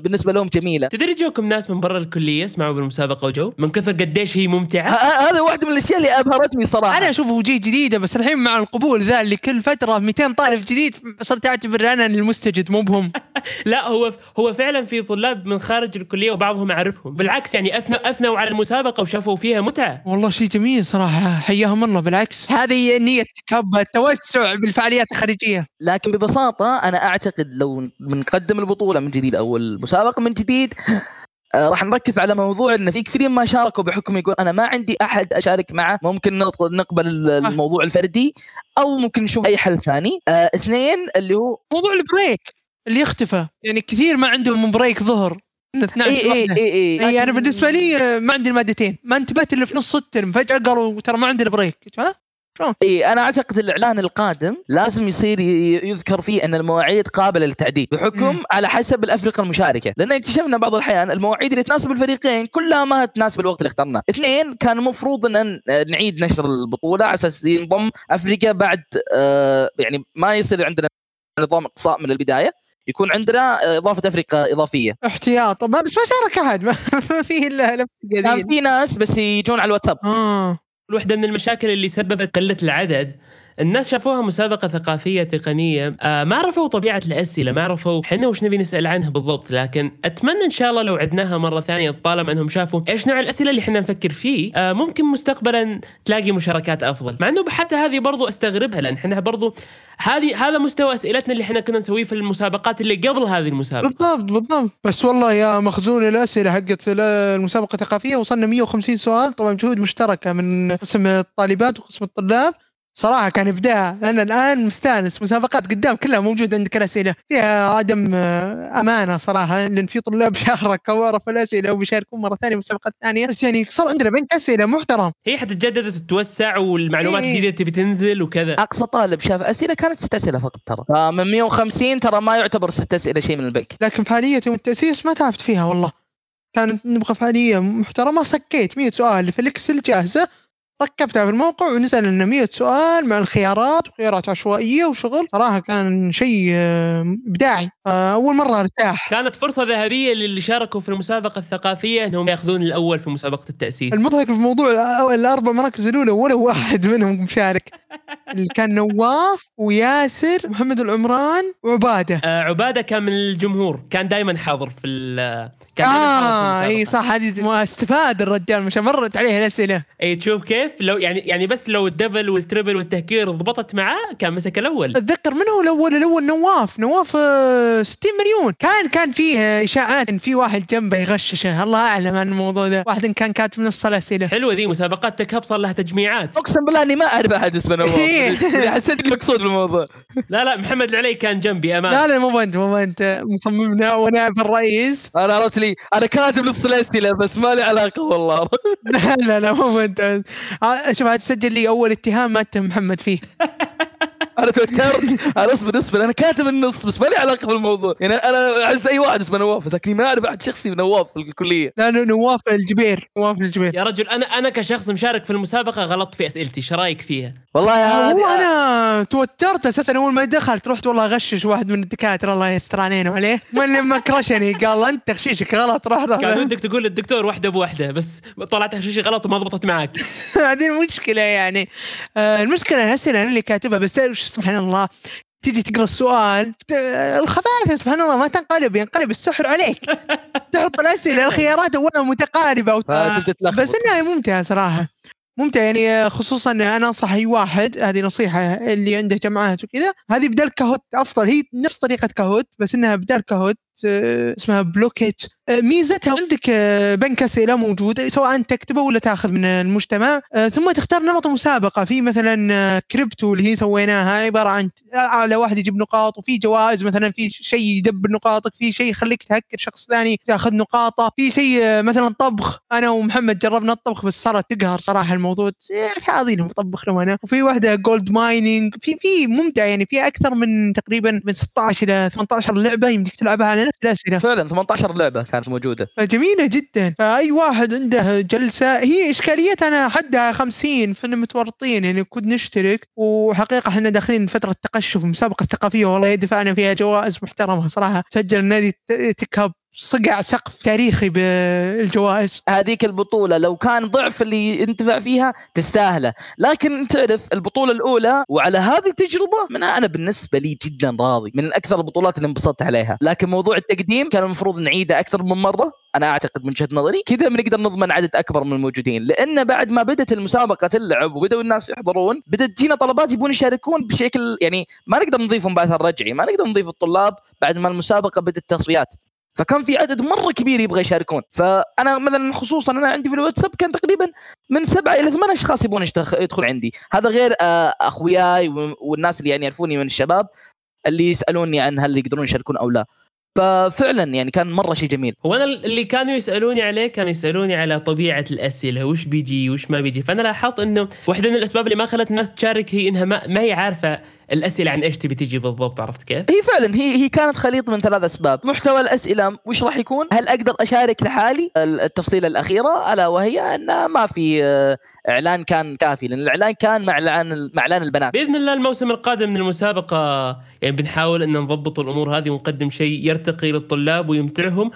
بالنسبة لهم جميلة.
تدري جوكم ناس من برا الكلية سمعوا بالمسابقة وجو؟ من كثر قديش هي
ممتعة. هذا واحدة من الأشياء اللي ابهرتني صراحة.
أنا أشوفه وجيه جديدة بس الحين مع القبول ذا اللي كل فترة 200 طالب جديد صرت أعتبر أنا المستجد مو بهم.
لا هو هو فعلا في طلاب من خارج الكلية وبعضهم أعرفهم. بالعكس يعني اثنوا أثنوا على المسابقة وشافوا فيها متعة.
والله شيء جميل صراحة حياهم الله. بالعكس هذه نية التوسع بالفعاليات الخارجية.
لكن ببساطة أنا أعتقد لو بنقدم البطولة من جديد أو المسابقة من جديد آه، راح نركز على موضوع إن في كثيرين ما شاركوا بحكم يقول أنا ما عندي أحد أشارك معه ممكن نقبل ال- الموضوع الفردي أو ممكن نشوف أي حل ثاني. آه اثنين اللي هو
موضوع ال break اللي يختفى. يعني كثير ما عندهم break ظهر من 12
اي اي. اي اي
أنا بالنسبة لي آه، ما عندي المادتين. ما انتبهت إلا في نص الترم فجأة قالوا ترى ما عندنا break. ها
إي أنا أعتقد الإعلان القادم لازم يصير يذكر فيه أن المواعيد قابلة للتعديل بحكم
مم.
على حسب الأفرقة المشاركة. لأن اكتشفنا بعض الأحيان المواعيد اللي تناسب الفريقين كلها ما تناسب الوقت اللي اخترناه. اثنين كان المفروض أن نعيد نشر البطولة على أساس ينضم أفريقيا بعد آه يعني ما يصير عندنا نظام إقصاء من البداية يكون عندنا إضافة أفريقيا إضافية.
احتياط. ما بس ما شارك أحد. ما فيه الا
كان في ناس بس يجون على الواتساب.
آه.
واحدة من المشاكل اللي سببت قلة العدد. الناس شافوها مسابقة ثقافية تقنية. آه ما عرفوا طبيعة الأسئلة ما عرفوا حنا وش نبي نسأل عنها بالضبط لكن أتمنى إن شاء الله لو عدناها مرة ثانية طالما أنهم شافوا إيش نوع الأسئلة اللي حنا نفكر فيه آه ممكن مستقبلا تلاقي مشاركات أفضل. مع أنه حتى هذه برضو أستغربها لأن حنا برضو هذه هذا مستوى أسئلتنا اللي حنا كنا نسويه في المسابقات اللي قبل هذه المسابقة.
بالضبط بالضبط. بس والله يا مخزون الأسئلة حقت المسابقة الثقافية وصلنا 150 سؤال طبعا جهود مشتركة من قسم الطالبات وقسم الطلاب. صراحة كان إبداع أنا الآن مستأنس مسابقات قدام كلها موجودة عندك الأسئلة. فيها عدم آه، أمانة صراحة لأن في طلاب شاركوا وعرفوا الأسئلة وبيشاركون مرة ثانية مسابقات ثانية. بس يعني صار عندنا بنك أسئلة محترم.
هي حتتجدد وتتوسع والمعلومات
إيه.
الجديدة تبي تنزل وكذا.
أقصى طالب شاف أسئلة كانت ست أسئلة فقط ترى. فمن 150 ترى ما يعتبر ست أسئلة شيء من البنك
لكن فعالية يوم التأسيس ما تعبت فيها والله. كانت نبغى فعالية محترمة صكيت 100 سؤال. في الاكسل جاهزه ركبتها في الموقع ونزل لنا 100 سؤال مع الخيارات وخيارات عشوائية وشغل. صراحة كان شيء آه، إبداعي آه، أول مرة أرتاح.
كانت فرصة ذهبية للي شاركوا في المسابقة الثقافية إنهم يأخذون الأول في مسابقة التأسيس.
المضحك في الموضوع الأ- الاربع مراكز الأولى ولا واحد منهم مشارك. اللي كان نواف وياسر محمد العمران وعبادة.
آه عبادة كان من الجمهور. كان دائما حاضر في ال كان دايماً
آه
إي.
صح هذه استفاد الرجال مش مرت عليه الأسئلة.
إي تشوف كيف؟ لو يعني يعني بس لو الدبل والتربل والتهكير ضبطت معاه كان مسك الأول.
أتذكر من هو الأول؟ الأول نواف. نواف آه، 60 مليون. كان كان فيه آه، إشاعات إن في واحد جنبه يغششه. الله أعلم عن الموضوع ده. واحد إن كان كاتب نص الأسئلة.
حلوة ذي مسابقات تكهب صار لها تجميعات.
أقسم بالله إني ما أعرف أحد اسمه نواف.
إيه.
حسيت إني مقصود بالموضوع.
لا لا محمد العلي كان جنبي أمان.
لا لا مو أنت مو أنت. مصممنا ونائب الرئيس.
أنا عرفت لي أنا كاتب نص الأسئلة بس ما لي علاقة والله.
لا لا لا مو أنت. آه، شوف هتسجل لي أول اتهام ما اتهم محمد فيه.
أنا توترت أنا أصبر أصبر أنا كاتب النص بس ما لي علاقة بالموضوع. يعني أنا احس أي واحد اسمه نواف لكني ما أعرف أحد شخصي نواف في الكلية.
لا نواف الجبير نواف الجبير.
يا رجل أنا أنا كشخص مشارك في المسابقة غلطت في أسئلتي إيش رأيك فيها؟
والله يا
هو أنا توترت أساسا أول ما دخلت رحت والله غشش واحد من الدكاترة الله يستر علينا وعليه. من لما كرشني قال أنت تغشيشك غلط روح
كان
روح
ودك تقول للدكتور واحدة بواحده بس طلعت شيء غلط وما ضبطت معك
هذه المشكلة يعني. آه، المشكلة الاسئله أنا اللي كاتبها بس سبحان الله. تيجي تقرأ السؤال الخباثة سبحان الله ما تنقلب ينقلب السحر عليك. تحط الأسئلة الخيارات اولها متقاربة وت- بس إنها ممتعة صراحة. ممتع يعني خصوصا أنا أنصح أي واحد هذه نصيحة اللي عنده جامعات وكذا هذه بدل Kahoot أفضل هي نفس طريقة Kahoot بس إنها بدل Kahoot آه، اسمها Blooket آه، ميزتها عندك آه، بنك أسئلة موجود سواء تكتبه ولا تأخذ من المجتمع. آه، ثم تختار نمط مسابقة. في مثلا كريبتو اللي هي سويناها عبارة عن اعلى واحد يجيب نقاط وفي جوائز مثلا في شيء يدبر نقاطك في شيء يخليك تهكر شخص ثاني تأخذ نقاطة في شيء مثلا طبخ. أنا ومحمد جربنا الطبخ بس صارت تقهر صراحة الموضوع. إيه، فاضيين مطبخ لهم أنا وفي واحدة gold mining في في ممتع يعني في أكثر من تقريبا من 16 إلى 18 لعبة يمديك تلعبها. على الاسئله
فعلا 18 لعبة كانت موجودة.
جميلة جدا. فأي واحد عنده جلسة هي إشكاليتها أنا حدها 50 فإحنا متورطين يعني كود نشترك. وحقيقة إحنا داخلين فترة تقشف مسابقة ثقافية والله دفعنا فيها جوائز محترمة صراحة. سجل النادي تكهب. صقع سقف تاريخي بالجوائز.
هذيك البطولة لو كان ضعف اللي ينتفع فيها تستاهله. لكن تعرف البطولة الأولى وعلى هذه التجربة من أنا بالنسبة لي جدا راضي من أكثر البطولات اللي انبسطت عليها. لكن موضوع التقديم كان المفروض نعيده أكثر من مرة. أنا أعتقد من وجهه نظري كذا بنقدر نضمن عدد أكبر من الموجودين. لأن بعد ما بدأت المسابقة تلعب وبدأوا الناس يحضرون بدأت تجينا طلبات يبون يشاركون بشكل يعني ما نقدر نضيفهم باثر رجعي ما نقدر نضيف الطلاب بعد ما المسابقة بدأت تصفيات. فكان في عدد مرة كبير يبغى يشاركون فأنا مثلا خصوصا أنا عندي في الواتساب كان تقريبا من سبعة إلى ثمان أشخاص يبغون. يدخل عندي هذا غير آه، أخوياي والناس اللي يعني يعرفوني من الشباب اللي يسألوني عن هل يقدرون يشاركون أو لا ففعلا يعني كان مرة شيء جميل
هو أنا اللي كانوا يسألوني عليه كانوا يسألوني على طبيعة الأسئلة وش بيجي وش ما بيجي فأنا لاحظت إنه واحدة من الأسباب اللي ما خلت الناس تشارك هي إنها ما, ما هي عارفة الأسئلة عن إيش تبي تجي بالضبط عرفت كيف؟
هي فعلا هي هي كانت خليط من ثلاث أسباب، محتوى الأسئلة وش راح يكون؟ هل أقدر أشارك لحالي؟ التفصيلة الأخيرة ألا وهي أن ما في آه، إعلان كان كافي لأن الإعلان كان مع اعلان مع إعلان البنات.
بإذن الله الموسم القادم من المسابقة يعني بنحاول أن نضبط الأمور هذه ونقدم شيء يرتقي للطلاب ويمتعهم.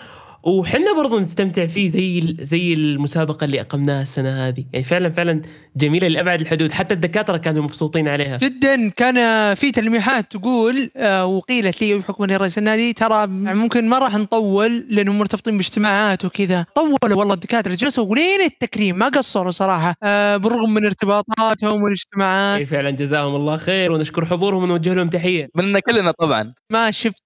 وحنا برضو نستمتع فيه زي زي المسابقة اللي أقمناها السنة هذه. يعني فعلا فعلا جميلة لأبعد الحدود. حتى الدكاترة كانوا مبسوطين عليها.
جدا. كان في تلميحات تقول آه، وقيلت لي بحكم إني رئيس النادي ترى ممكن ما راح نطول لأنهم مرتبطين باجتماعات وكذا. طولوا والله الدكاترة جلسوا. ولين التكريم ما قصروا صراحة. آه، بالرغم من ارتباطاتهم والاجتماعات.
اي فعلا جزاهم الله خير. ونشكر حضورهم ونوجه لهم تحية.
مننا كلنا طبعا.
ما شفت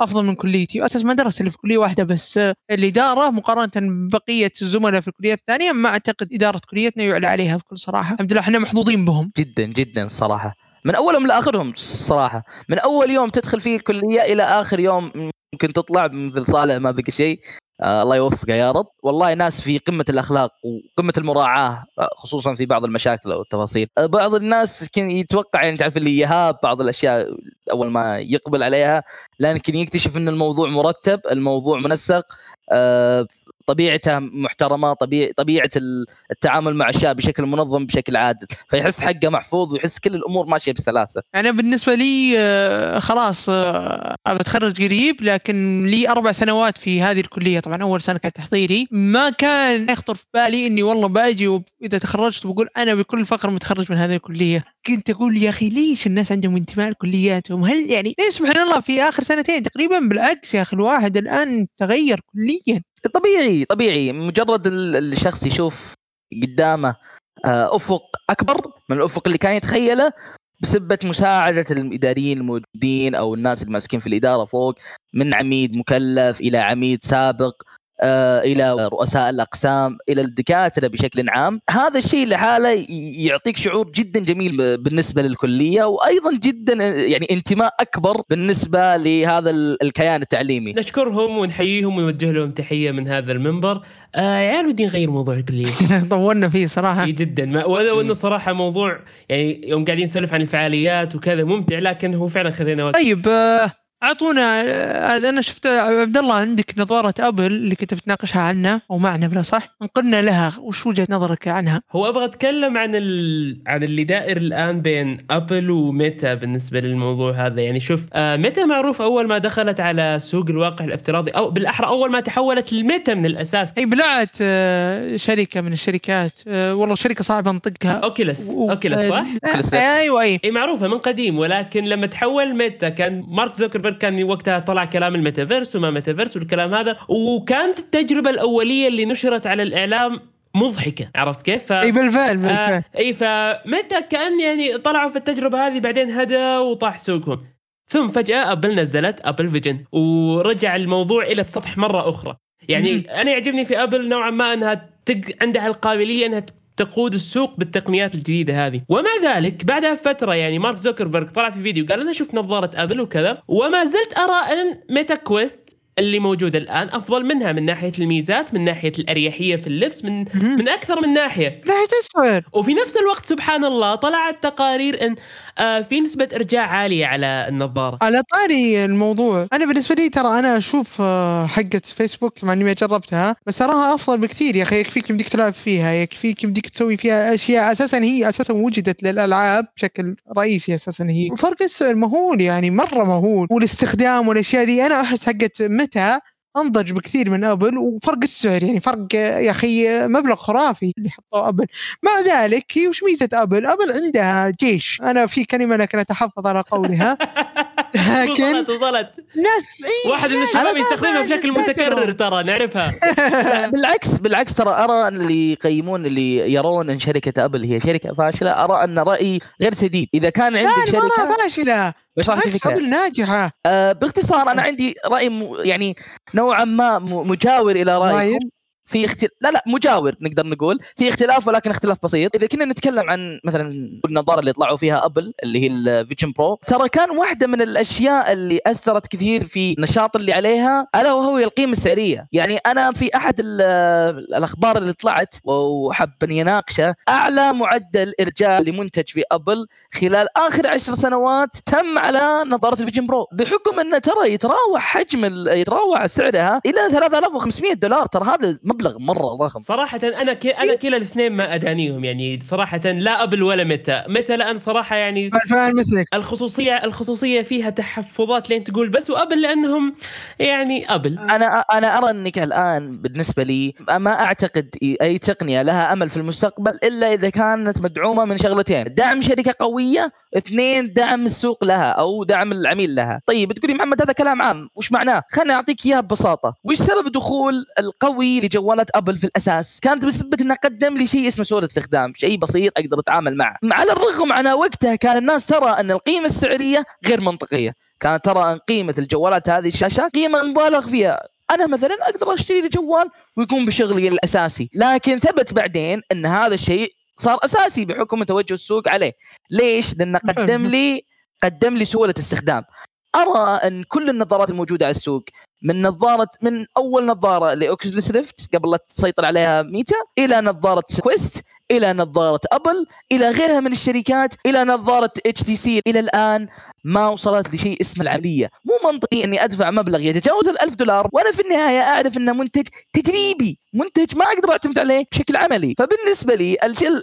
أفضل من كليتي أساس ما درست اللي في كلية واحدة بس الإدارة مقارنة ببقية الزملاء في الكليات الثانية ما أعتقد إدارة كليتنا يعلى عليها بكل صراحة. الحمد لله إحنا محظوظين بهم.
جدا جدا الصراحه من أولهم لآخرهم صراحة. من أول يوم تدخل فيه الكلية إلى آخر يوم ممكن تطلع مثل صالح ما بقى شيء. آه الله يوفقه يا رب. والله ناس في قمة الأخلاق وقمة المراعاة آه، خصوصا في بعض المشاكل أو التفاصيل. آه بعض الناس كان يتوقع يعني تعرف اللي يهاب بعض الأشياء أول ما يقبل عليها لكن يكتشف إن الموضوع مرتب الموضوع منسق. طبيعته محترمة طبيعه طبيعة التعامل مع الاشياء بشكل منظم بشكل عادل. فيحس حقه محفوظ ويحس كل الأمور ماشية بسلاسة.
أنا بالنسبة لي آه، خلاص آه، بتخرج قريب لكن لي أربع سنوات في هذه الكلية طبعا أول سنة كانت تحضيري ما كان يخطر في بالي إني والله باجي وإذا تخرجت بقول أنا بكل فخر متخرج من هذه الكلية. كنت أقول يا أخي ليش الناس عندهم انتماء لكلياتهم؟ هل يعني ليش سبحان الله في آخر سنتين تقريبا بالعكس يا أخي الواحد الآن تغير كليا.
طبيعي طبيعي. مجرد الشخص يشوف قدامه آه، أفق أكبر من الأفق اللي كان يتخيله بسبة مساعدة الإداريين الموجودين أو الناس اللي ماسكين في الإدارة فوق من عميد مكلف إلى عميد سابق. إلى رؤساء الأقسام إلى الدكاترة بشكل عام. هذا الشيء لحاله يعطيك شعور جدا جميل بالنسبة للكلية وأيضا جدا يعني انتماء أكبر بالنسبة لهذا الكيان التعليمي.
نشكرهم ونحييهم ونوجه لهم تحية من هذا المنبر. آه عيال بدي نغير موضوع الكلية.
طولنا فيه
صراحة. جدا. ولو إنه صراحة موضوع يعني يوم قاعدين نسولف عن الفعاليات وكذا ممتع لكن هو فعلا خذينا وقت.
طيب آه اعطونا أنا شفت عبد الله عندك نظارة أبل اللي كنت بتناقشها عنا أو معنا بلا صح؟ انقلنا لها وش وجهة نظرك عنها؟
هو أبغى أتكلم عن ال... عن اللي دائر الآن بين أبل وميتا بالنسبة للموضوع هذا يعني شوف آه ميتا معروف أول ما دخلت على سوق الواقع الافتراضي أو بالأحرى أول ما تحولت لميتا من الأساس
أي بلعت آه شركة من الشركات آه والله شركة صعبة انطقها
Oculus و... Oculus صح؟
آه أيوه أي
إي معروفة من قديم ولكن لما تحول ميتا كان مارك زوكربيرج كان وقتها طلع كلام الميتافيرس وما ميتافيرس والكلام هذا وكانت التجربة الأولية اللي نشرت على الإعلام مضحكة عرفت كيف؟ ف...
إي بالفعل بالفعل آه
إي فمتى كان يعني طلعوا في التجربة هذه بعدين هدى وطاح سوقهم ثم فجأة أبل نزلت أبل Vision ورجع الموضوع إلى السطح مرة أخرى يعني. أنا يعجبني في أبل نوعا ما أنها تق... عندها القابلية أنها تقود السوق بالتقنيات الجديدة هذه. ومع ذلك بعدها فتره يعني مارك زوكربيرج طلع في فيديو قال أنا شفت نظارة أبل وكذا وما زلت أرى أن ميتا Quest اللي موجودة الآن أفضل منها من ناحية الميزات من ناحية الأريحية في اللبس من من أكثر من ناحية.
ناحية السعر
وفي نفس الوقت سبحان الله طلعت تقارير إن آه في نسبة إرجاع عالية على النظارة.
على طاري الموضوع أنا بالنسبة لي ترى أنا أشوف آه حقة فيسبوك مع إني ما جربتها بس اراها أفضل بكثير. يا أخي يكفيك يمديك تلعب فيها يكفيك يمديك تسوي فيها أشياء. أساسا هي أساسا وجدت للألعاب بشكل رئيسي أساسا هي. وفرق السعر مهول يعني مرة مهول. والاستخدام والأشياء دي أنا أحس حقة ميتا أنضج بكثير من أبل وفرق السعر يعني فرق يا أخي مبلغ خرافي اللي حطوه أبل. مع ذلك هي وش ميزة أبل؟ أبل عندها جيش. أنا في كلمة لكن أتحفظ على قولها.
لكن وصلت وصلت.
ناس
إيه واحد من الشباب يستخدمها بشكل متكرر ترى نعرفها.
بالعكس بالعكس ترى أرى اللي يقيمون اللي يرون أن شركة أبل هي شركة فاشلة أرى أن رأيي غير سديد. إذا كان عندك شركة
فاشلة.
وش راح
ابل ناجحة.
آه باختصار أنا عندي رأي م... يعني نوعا ما مجاور إلى رأيكم. في اختلاف لا لا مجاور نقدر نقول. في اختلاف ولكن اختلاف بسيط. إذا كنا نتكلم عن مثلا النظارة اللي طلعوا فيها أبل اللي هي ال Vision Pro ترى كان واحدة من الأشياء اللي أثرت كثير في النشاط اللي عليها ألا وهو القيمة السعرية. يعني أنا في أحد الأخبار اللي طلعت وحب اني اناقشه أعلى معدل إرجاع لمنتج في أبل خلال آخر عشر سنوات تم على نظارة ال Vision Pro بحكم انه ترى يتراوح حجم يتراوح سعرها إلى 3500 دولار. ترى هذا مبلغ مرة ضخم.
صراحة أنا ك... أنا كلا الاثنين ما أدانيهم يعني صراحة لا أبل ولا ميتا ميتا لأن صراحة يعني
مثلك.
الخصوصية الخصوصية فيها تحفظات لين تقول بس وأبل لأنهم يعني أبل.
أنا أنا أرى أنك الآن بالنسبة لي ما أعتقد أي تقنية لها أمل في المستقبل إلا إذا كانت مدعومة من شغلتين. دعم شركة قوية اثنين دعم السوق لها أو دعم العميل لها. طيب تقولي محمد هذا كلام عام وش معناه؟ خليني أعطيك إياه ببساطة. وش سبب دخول القوي لجوالات أبل في الأساس. كانت بسبب إنه قدم لي شيء اسمه سهوله استخدام. شيء بسيط أقدر أتعامل معه. على الرغم عن وقتها كان الناس ترى إن القيمة السعرية غير منطقية. كانت ترى إن قيمة الجوالات هذه الشاشات قيمة مبالغ فيها. أنا مثلا أقدر أشتري لي جوال ويكون بشغلي الأساسي. لكن ثبت بعدين إن هذا الشيء صار أساسي بحكم توجه السوق عليه. ليش؟ لأنه قدم لي قدم لي سهولة استخدام. أرى أن كل النظارات الموجودة على السوق من نظارة من أول نظارة ل Oculus Rift قبل لا تسيطر عليها ميتا إلى نظارة Quest إلى نظارة أبل إلى غيرها من الشركات إلى نظارة HTC إلى الآن ما وصلت لشيء اسمه العملية. مو منطقي إني أدفع مبلغ يتجاوز ال1000 دولار وأنا في النهاية أعرف إنه منتج تجريبي منتج ما أقدر أعتمد عليه بشكل عملي. فبالنسبة لي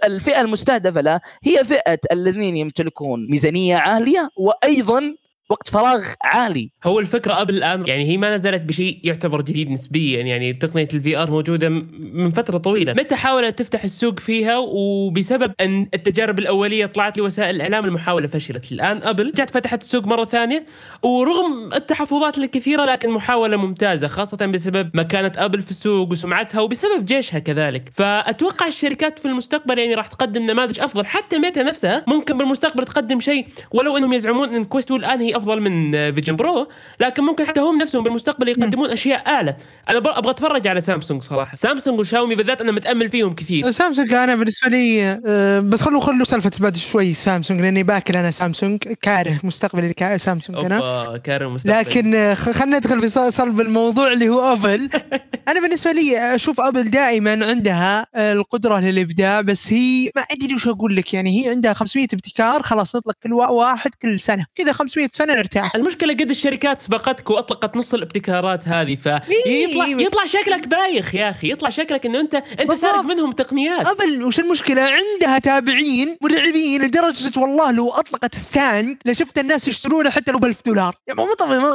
الفئة المستهدفة له هي فئة الذين يمتلكون ميزانية عالية وأيضا وقت فراغ عالي.
هو الفكرة أبل الآن يعني هي ما نزلت بشيء يعتبر جديد نسبيا يعني تقنية ال VR موجودة من فترة طويلة. ميتا حاولت تفتح السوق فيها؟ وبسبب أن التجارب الأولية طلعت لوسائل الإعلام المحاولة فشلت. الآن أبل جت فتحت السوق مرة ثانية ورغم التحفظات الكثيرة لكن محاولة ممتازة خاصة بسبب مكانه أبل في السوق وسمعتها وبسبب جيشها كذلك. فأتوقع الشركات في المستقبل يعني راح تقدم نماذج أفضل. حتى ميتا نفسها ممكن بالمستقبل تقدم شيء ولو إنهم يزعمون إن Quest الآن هي أفضل من Vision Pro لكن ممكن حتى هم نفسهم بالمستقبل يقدمون أشياء أعلى. أنا أبغى أتفرج على سامسونج صراحة. سامسونج وشاومي بالذات أنا متأمل فيهم كثير.
سامسونج أنا بالنسبة لي آه، بس خلوا خلوا سالفة بعد شوي سامسونج لأني باكر أنا سامسونج كاره مستقبل سامسونج أنا.
كاره مستقبل
لكن آه، خلينا ندخل في صلب الموضوع اللي هو ابل أنا بالنسبة لي أشوف ابل دائما عندها آه، القدرة للإبداع بس هي ما أدري وش أقول لك. يعني هي عندها 500 ابتكار خلاص نطلق كل واحد كل سنة. كذا 500 سنة نرتاح
المشكلة قد الشركات سبقتك وأطلقت نص الابتكارات هذه فيطلع إيه. يطلع شكلك بايخ يا أخي يطلع شكلك إنه انت أنت سارق منهم تقنيات.
أبل وش المشكلة؟ عندها تابعين مرعبين لدرجة والله لو أطلقت stand لشفت الناس يشترونه حتى لو ب 1000 دولار. يعني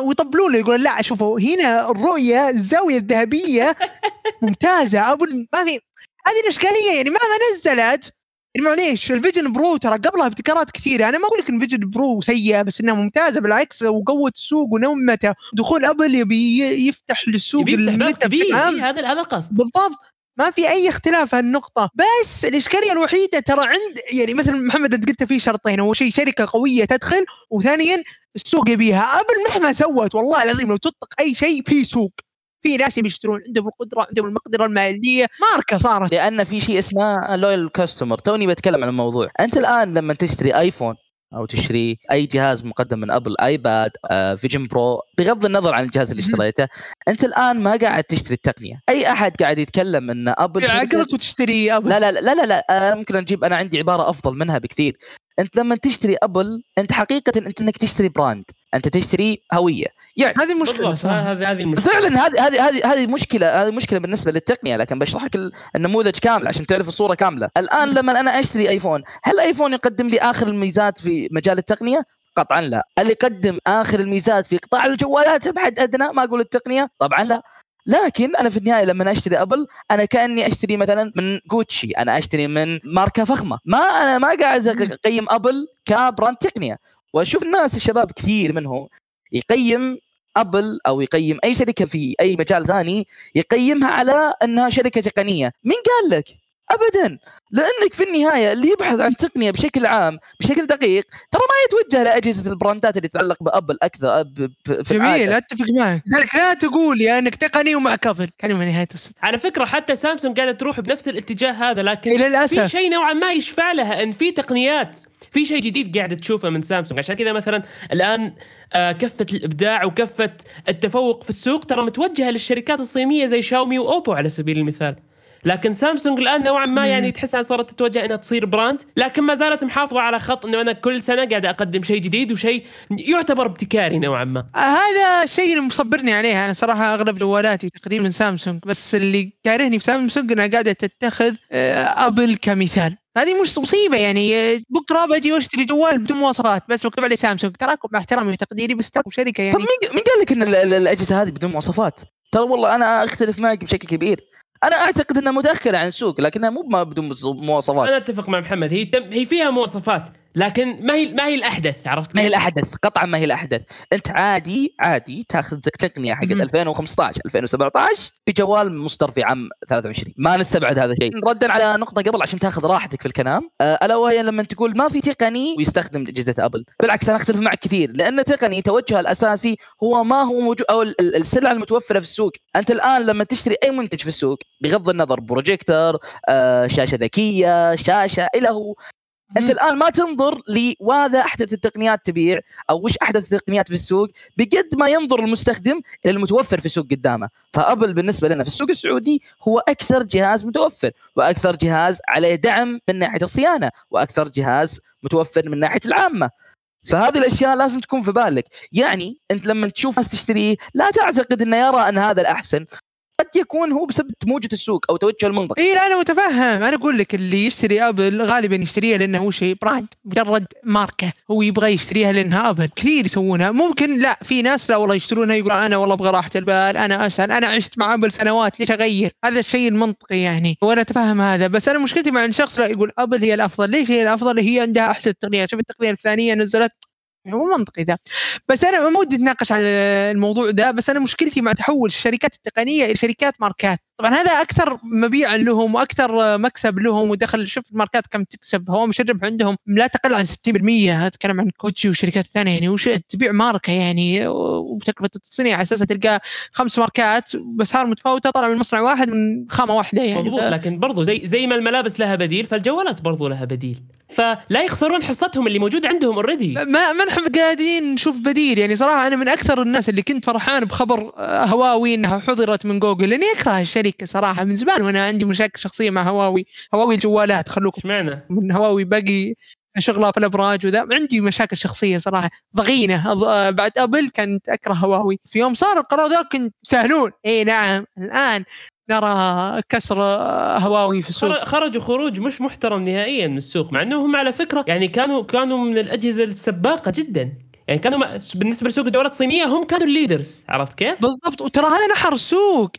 ويطبلوا له يقول لا شوفوا هنا الرؤية الزاوية الذهبية ممتازة. أبل ما في هذه الإشكالية يعني مهما نزلت معليش ال Vision Pro ترى قبلها ابتكارات كثيرة. أنا ما أقول لك إن Vision Pro سيئة بس إنها ممتازة. بالعكس وقوت السوق ونمته. دخول أبل يبي يفتح للسوق
الميتا هذا هذا القصد.
بالضبط. ما في أي اختلاف هالنقطة. بس الإشكالية الوحيدة ترى عند يعني مثل محمد أنت قلت في شرطين. أول شيء شركة قوية تدخل وثانيا السوق يبيها. أبل مهما سوت والله العظيم لو تطلق أي شيء في سوق. في ناس بيشترون عندهم القدرة عندهم المقدرة المالية. ماركة صارت.
لأن في شيء اسمه loyal customer توني بتكلم عن الموضوع. أنت الآن لما تشتري ايفون أو تشتري أي جهاز مقدم من ابل ايباد Vision Pro بغض النظر عن الجهاز اللي اشتريته أنت الآن ما قاعد تشتري التقنية. أي أحد قاعد يتكلم إن ابل
عقلك وتشتري ابل
لا لا لا لا, لا. أنا ممكن أجيب أنا عندي عبارة أفضل منها بكثير. أنت لما تشتري أبل أنت حقيقة أنت إنك تشتري brand. أنت تشتري هوية.
يعني هذه مشكلة
هذه هذه المشكلة
فعلا هذه هذه هذه هذه مشكله هذه مشكلة بالنسبة للتقنية. لكن بشرح لك النموذج كامل عشان تعرف الصورة كاملة. الآن لما أنا أشتري آيفون هل آيفون يقدم لي آخر الميزات في مجال التقنية؟ قطعا لا. اللي يقدم آخر الميزات في قطاع الجوالات بحد أدنى؟ ما أقول التقنية. طبعا لا. لكن أنا في النهاية لما أشتري أبل أنا كأني أشتري مثلا من جوتشي أنا أشتري من ماركة فخمة. ما أنا ما قاعد أقيم أبل ك brand تقنية. وأشوف الناس الشباب كثير منهم يقيم أبل أو يقيم أي شركة في أي مجال ثاني يقيمها على إنها شركة تقنية. مين قال لك؟ ابدا. لأنك في النهاية اللي يبحث عن تقنية بشكل عام بشكل دقيق ترى ما يتوجه لاجهزه البراندات اللي تتعلق بابل أكثر في
جميل. أتفق معك. لذلك لا تقول يا إنك تقني ومعك ابل كلمة نهاية الصدق.
على فكرة حتى سامسونج قاعدة تروح بنفس الاتجاه هذا لكن
إيه،
في
للاسف
شيء نوعا ما يشفع لها إن في تقنيات في شيء جديد قاعدة تشوفه من سامسونج. عشان كذا مثلا الآن آه، كفه الإبداع وكفه التفوق في السوق ترى متوجهة للشركات الصينية زي شاومي وأوبو على سبيل المثال. لكن سامسونج الآن نوعا ما يعني
مم.
تحس انها صارت تتوجه إنها تصير brand لكن ما زالت محافظة على خط إنه أنا كل سنة قاعد أقدم شيء جديد وشيء يعتبر ابتكاري نوعا ما
هذا الشيء اللي مصبرني عليه أنا صراحة أغلب جوالاتي تقريبا سامسونج بس اللي كارهني في سامسونج إنها قاعدة تتخذ آه، أبل كمثال هذه مش مصيبة يعني آه، بكرة بجي وأشتري جوال بدون مواصفات بس مكتوب عليه سامسونج تراكم مع احترامي وتقديري بس تراكم
شركة
يعني
مين مين قال لك إن ال- ال- الأجهزة هذه بدون مواصفات؟ ترى والله أنا أختلف معك بشكل كبير. أنا أعتقد إنها متأخرة عن السوق لكنها مو بدون مواصفات.
أنا أتفق مع محمد هي تم هي فيها مواصفات لكن ما هي ما هي الأحدث عرفت
ما هي؟ الأحدث قطعا ما هي الأحدث. أنت عادي عادي تاخذ تقنية حقت
مم.
2015 2017 بجوال مصدر في عام 23 ما نستبعد هذا الشيء ردا على نقطة قبل عشان تاخذ راحتك في الكلام. آه، ألا وهي لما تقول ما في تقني ويستخدم أجهزة أبل. بالعكس أنا أختلف معك كثير لأن تقني توجهها الأساسي هو ما هو موجود أو ال- ال- السلعه المتوفرة في السوق. أنت الآن لما تشتري أي منتج في السوق بغض النظر بروجيكتور آه، شاشة ذكية شاشة إلى هو. أنت الآن ما تنظر لماذا أحدث التقنيات تبيع أو وش أحدث التقنيات في السوق بقد ما ينظر المستخدم إلى المتوفر في السوق قدامه. فأبل بالنسبة لنا في السوق السعودي هو أكثر جهاز متوفر وأكثر جهاز عليه دعم من ناحية الصيانة وأكثر جهاز متوفر من ناحية العامة. فهذه الأشياء لازم تكون في بالك. يعني أنت لما تشوف ناس تشتريه لا تعتقد إنه يرى أن هذا الأحسن. قد يكون هو بسبب موجة السوق أو توجه المنطقة.
اي لا أنا متفهم. أنا أقول لك اللي يشتري أبل غالبا يشتريها لأنه هو شيء brand مجرد ماركة هو يبغى يشتريها لأنها أبل. كثير يسوونها. ممكن لا في ناس لا والله يشترونها يقول أنا والله أبغى راحة البال أنا اسهل أنا عشت مع أبل سنوات ليش أغير؟ هذا الشيء المنطقي يعني. وأنا أتفهم هذا. بس أنا مشكلتي مع إن شخص لا يقول أبل هي الأفضل. ليش هي الأفضل؟ هي عندها احسن تقنيات شوف التقنية الفلانية نزلت هو منطقي ذا بس أنا ما ودي أتناقش على الموضوع ده بس أنا مشكلتي مع تحول الشركات التقنية إلى شركات ماركات. طبعا هذا أكثر مبيعا لهم وأكثر مكسب لهم ودخل. شوف الماركات كم تكسب. هوامش الربح عندهم لا تقل عن 60% أتكلم عن كوتشي وشركات ثانية يعني. وش تبيع ماركة يعني؟ وتكلفه التصنيع على أساس تلقى خمس ماركات باسعار متفاوتة طالع من مصنع واحد من خامة واحدة يعني.
مضبوط. لكن برضو زي زي ما الملابس لها بديل فالجوالات برضو لها بديل. فلا يخسرون حصتهم اللي موجوده عندهم already
ما ما نحن قاعدين نشوف بديل يعني. صراحة أنا من أكثر الناس اللي كنت فرحان بخبر آه، هواوي إنها حظرت من جوجل. لأني أكره الشركة صراحة. من زمان وأنا عندي مشاكل شخصية مع هواوي. هواوي الجوالات خلوكم
إشمعنى؟
من هواوي باقي شغلها في الأبراج وذا. عندي مشاكل شخصية صراحة. ضغينة. بعد أبل كنت أكره هواوي. في يوم صار القرار ذا كنت يستاهلون إي نعم. الآن نرى كسر هواوي في السوق.
خر- خرجوا خروج مش محترم نهائيا من السوق. مع انهم على فكرة يعني كانوا كانوا من الأجهزة السباقة جدا. يعني كانوا بالنسبة لسوق الجوالات الصينية هم كانوا ال leaders. عرفت كيف؟
بالضبط. وترى هذا نحر السوق.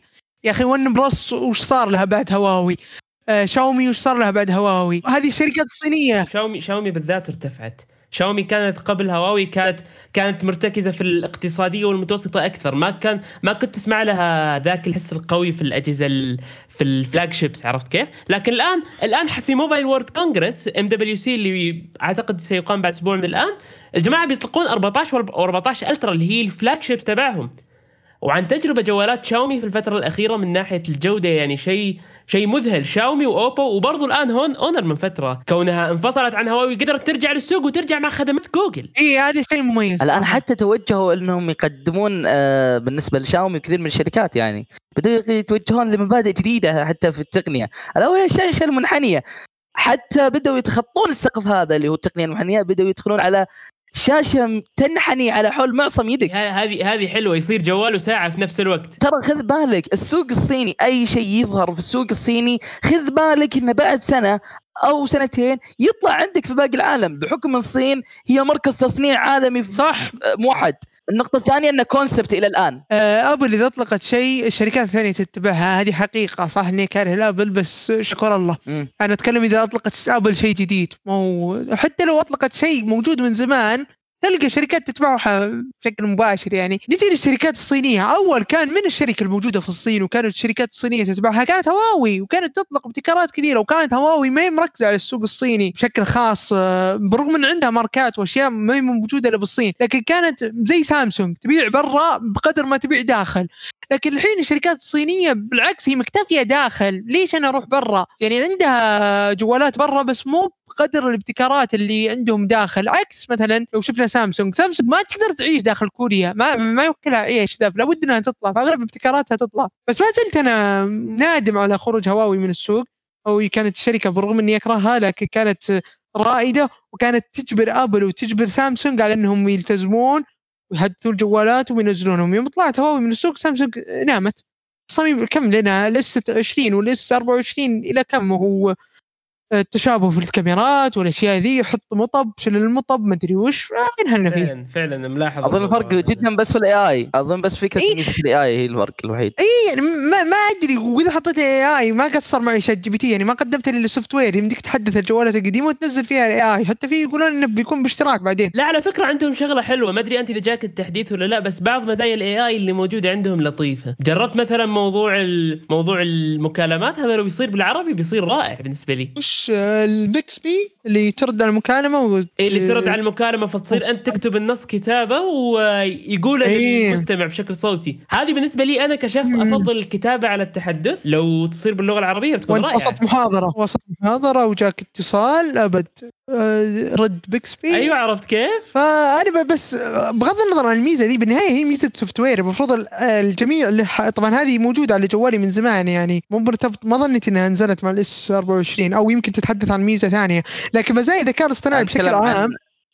يا أخي OnePlus وش صار لها بعد هواوي؟ آه شاومي وش صار لها بعد هواوي؟ هذه الشركات الصينيه
شاومي شاومي بالذات ارتفعت. شاومي كانت قبل هواوي كانت كانت مرتكزة في الاقتصادية والمتوسطة أكثر. ما كان ما كنت تسمع لها ذاك الحس القوي في الأجهزة ال- في ال flagships عرفت كيف؟ لكن الآن الآن في Mobile World Congress MWC اللي أعتقد سيقام بعد أسبوع من الآن الجماعة بيطلقون 14 و 14 Ultra اللي هي ال flagships تبعهم. وعن تجربة جوالات شاومي في الفترة الأخيرة من ناحية الجودة يعني شيء شيء مذهل. شاومي وأوبو وبرضه الآن هون أونر من فترة. كونها انفصلت عن هواوي قدرت ترجع للسوق وترجع مع خدمات جوجل.
اي هذا شيء مميز.
الآن حتى توجهوا إنهم يقدمون آه، بالنسبة لشاومي وكثير من الشركات يعني. بدأوا يتوجهون لمبادئ جديدة حتى في التقنية. ألا وهي الشاشه المنحنية. حتى بدأوا يتخطون السقف هذا اللي هو التقنية المنحنية بدأوا يدخلون على شاشة تنحني على حول معصم يدك.
هذه هذه حلوة يصير جوال وساعه في نفس الوقت.
ترى خذ بالك السوق الصيني أي شيء يظهر في السوق الصيني خذ بالك إنه بعد سنة أو سنتين يطلع عندك في باقي العالم بحكم الصين هي مركز تصنيع عالمي
صح.
موحد. النقطة الثانية انه concept إلى الآن.
آه ابل إذا أطلقت شيء الشركات الثانية تتبعها هذه حقيقة صح؟ إني كاره الابل بس شكر الله.
مم.
أنا أتكلم إذا أطلقت ابل شيء جديد. مو حتى لو أطلقت شيء موجود من زمان تلقى شركات تتبعها بشكل مباشر يعني. نجي للشركات الصينية. أول كان من الشركة الموجودة في الصين وكانت الشركات الصينية تتبعها؟ كانت هواوي وكانت تطلق ابتكارات كثيرة وكانت هواوي ما مركزة على السوق الصيني بشكل خاص آه، برغم إن عندها ماركات وأشياء ما هي موجودة إلا بالصين. لكن كانت زي سامسونج تبيع برا بقدر ما تبيع داخل. لكن الحين الشركات الصينية بالعكس هي مكتفية داخل. ليش أنا أروح برا؟ يعني عندها جوالات برا بس مو بقدر الابتكارات اللي عندهم داخل. عكس مثلا لو شفنا سامسونج. سامسونج ما تقدر تعيش داخل كوريا. ما ما يوكلها عيش ذا لابد إنها تطلع. فأغلب ابتكاراتها تطلع. بس ما زلت أنا نادم على خروج هواوي من السوق. أو كانت شركة برغم إني أكرهها لكن كانت رائدة وكانت تجبر أبل وتجبر سامسونج على إنهم يلتزمون ويحدثوا الجوالات وينزلونهم. يوم طلعت هواوي من السوق سامسونج نامت. صميم كم لنا؟ ال S 20 وال S 24 إلى كم هو؟ التشابه في الكاميرات والأشياء ذي يحط مطب شيل المطب ما أدري وش وينهلنا فيه
فعلا فعلا ملاحظ
أظن الفرق. جدا بس في ال AI أظن بس فكره
إيه.
ال AI هي الفرق الوحيد.
اي يعني ما ما أدري وإذا حطيت AI ما قصر معي ChatGPT يعني ما قدمت لي ال software يمديك تحدث الجوالات القديمة وتنزل فيها ال AI حتى في يقولون إنه بيكون باشتراك بعدين.
لا على فكرة عندهم شغلة حلوة. ما أدري أنت إذا جاك التحديث ولا لا بس بعض مزايا ال AI اللي موجودة عندهم لطيفة. جربت مثلا موضوع ال- موضوع المكالمات؟ هذا لو يصير بالعربي بيصير رائع بالنسبة لي.
وش آه، ال Bixby اللي ترد على المكالمة و...
إيه اللي ترد على المكالمة فتصير أنت تكتب النص كتابة ويقول
إيه.
للمستمع بشكل صوتي. هذه بالنسبة لي أنا كشخص. أفضل الكتابة على التحدث. لو تصير باللغة العربية بتكون رائعة.
وسط محاضرة. وسط محاضرة وجاك اتصال أبد. آه، رد Bixby.
أيوه عرفت كيف؟
فأنا بس بغض النظر عن الميزة دي بالنهاية هي ميزة software المفروض ال- الجميع اللي ح- طبعا هذه موجودة على جوالي من زمان يعني مو مرتبط ما ظنيت إنها نزلت مع ال S 24 أو يمكن تتحدث عن ميزة ثانية. لكن مزايا الذكاء الاصطناعي بشكل عام.
عن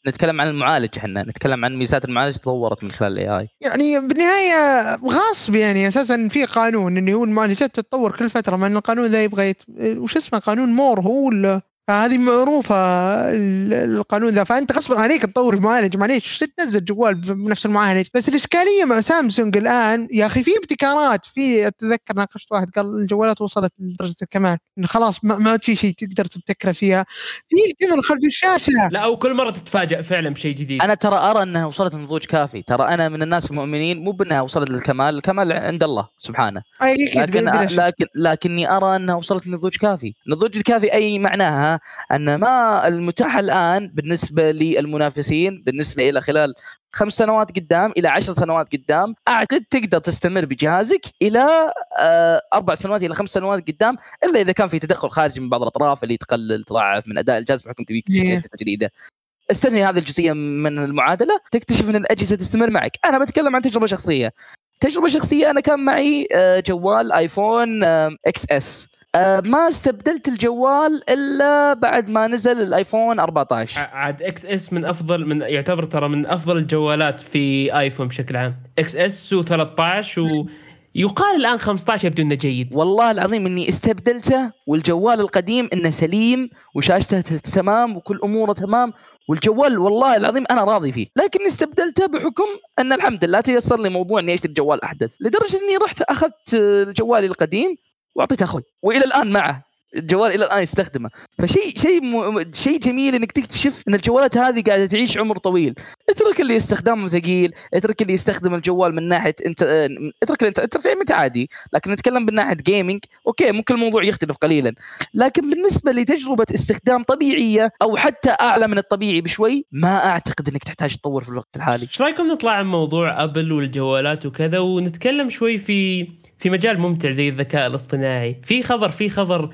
نتكلم عن المعالج إحنا. نتكلم عن ميزات المعالج تطورت من خلال ال AI
يعني بالنهاية غصب يعني أساسا في قانون انه هو المعالجات تتطور كل فترة مع إن القانون ذا يبغى يت... وش اسمه قانون مور هو ولا فهذه معروفة ال- القانون ذا. فأنت غصبا عليك تطور المعالج. معليش تنزل جوال بنفس المعالج؟ بس الإشكالية مع سامسونج الآن يا أخي في ابتكارات في أتذكر ناقشت واحد قال الجوالات وصلت لدرجة الكمال انه خلاص ما, ما في شيء تقدر تبتكره فيها. في الكاميرا خلف الشاشة.
لا أو كل مرة تتفاجئ فعلا بشيء جديد.
أنا ترى أرى إنها وصلت نضوج كافي. ترى أنا من الناس المؤمنين مو بإنها وصلت للكمال الكمال عند الله سبحانه. لكن. لكن لكني أرى إنها وصلت لنضوج كافي. النضوج الكافي أي معناها؟ أن ما المتاح الآن بالنسبة للمنافسين بالنسبة إلى خلال خمس سنوات قدام إلى عشر سنوات قدام أعتقد تقدر تستمر بجهازك إلى آه، أربع سنوات إلى خمس سنوات قدام إلا إذا كان في تدخل خارجي من بعض الأطراف اللي تقلل تضاعف من أداء الجهاز بحكم تبيك جديده استثني هذه الجزئية من المعادلة تكتشف إن الأجهزة تستمر معك. أنا بتكلم عن تجربة شخصية. تجربة شخصية أنا كان معي آه، جوال iPhone XS آه، ما استبدلت الجوال إلا بعد ما نزل ال iPhone 14
ع- عاد XS من أفضل من يعتبر ترى من أفضل الجوالات في iPhone بشكل عام. XS و13 ويقال الآن 15 يبدو إنه جيد.
والله العظيم إني استبدلته والجوال القديم إنه سليم وشاشته تمام وكل أموره تمام والجوال والله العظيم أنا راضي فيه. لكني استبدلته بحكم أن الحمد لله تيسر لي موضوع إني أشتري جوال أحدث. لدرجة إني رحت أخذت جوالي القديم واعطيته أخوي. وإلى الآن معه. الجوال إلى الآن يستخدمه. فشيء شيء م... شيء جميل إنك تكتشف إن الجوالات هذه قاعدة تعيش عمر طويل. اترك اللي استخدامه ثقيل اترك اللي يستخدم الجوال من ناحية انت اترك ال ent entertainment عادي لكن نتكلم من ناحية gaming okay ممكن الموضوع يختلف قليلا. لكن بالنسبة لتجربة استخدام طبيعية أو حتى أعلى من الطبيعي بشوي ما أعتقد إنك تحتاج تطور في الوقت الحالي.
إيش رأيكم نطلع عن موضوع Apple والجوالات وكذا ونتكلم شوي في في مجال ممتع زي الذكاء الاصطناعي. في خبر في خبر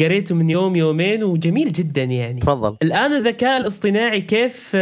قريته من يوم يومين وجميل جدا يعني.
تفضل.
الآن الذكاء الاصطناعي كيف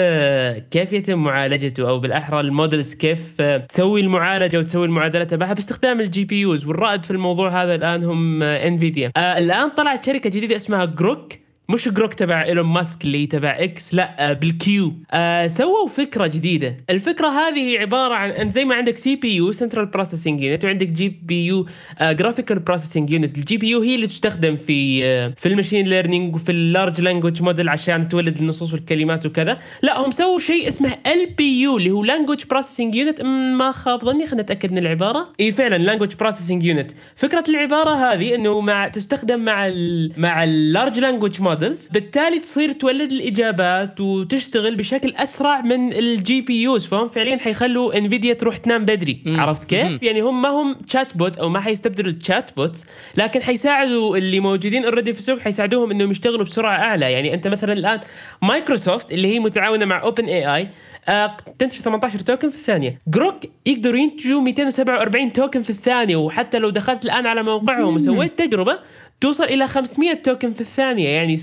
كيف يتم معالجته أو بالأحرى ال models كيف تسوي المعالجة وتسوي المعادلة تبعها باستخدام ال GPUs؟ والرائد في الموضوع هذا الآن هم Nvidia آه، الآن طلعت شركة جديدة اسمها Groq مش Grok تبع إيلون ماسك اللي تبع X لا آه، بال Q. آه سووا فكرة جديدة. الفكرة هذه عبارة عن إن زي ما عندك CPU central processing unit وعندك GPU graphical processing unit ال GPU هي اللي تستخدم في آه في ال machine learning وفي ال large language model عشان تولد النصوص والكلمات وكذا. لا هم سووا شيء اسمه LPU اللي هو language processing unit ما خاب ظني خلينا نتأكد من العبارة. إي فعلا language processing unit فكرة العبارة هذه إنه مع تستخدم مع ال مع ال large language model models بالتالي تصير تولد الإجابات وتشتغل بشكل أسرع من ال GPUs فهم؟ فعليا حيخلوا Nvidia تروح تنام بدري.
مم.
عرفت كيف؟
مم.
يعني هم ما هم chatbot أو ما حيستبدلوا ال chatbots لكن حيساعدوا اللي موجودين already في السوق حيساعدوهم إنهم يشتغلوا بسرعة أعلى. يعني أنت مثلا الآن مايكروسوفت اللي هي متعاونة مع OpenAI تنتج 18 token في الثانية. Groq يقدروا ينتجوا 247 token في الثانية وحتى لو دخلت الآن على موقعهم وسويت تجربة توصل إلى 500 token في الثانية. يعني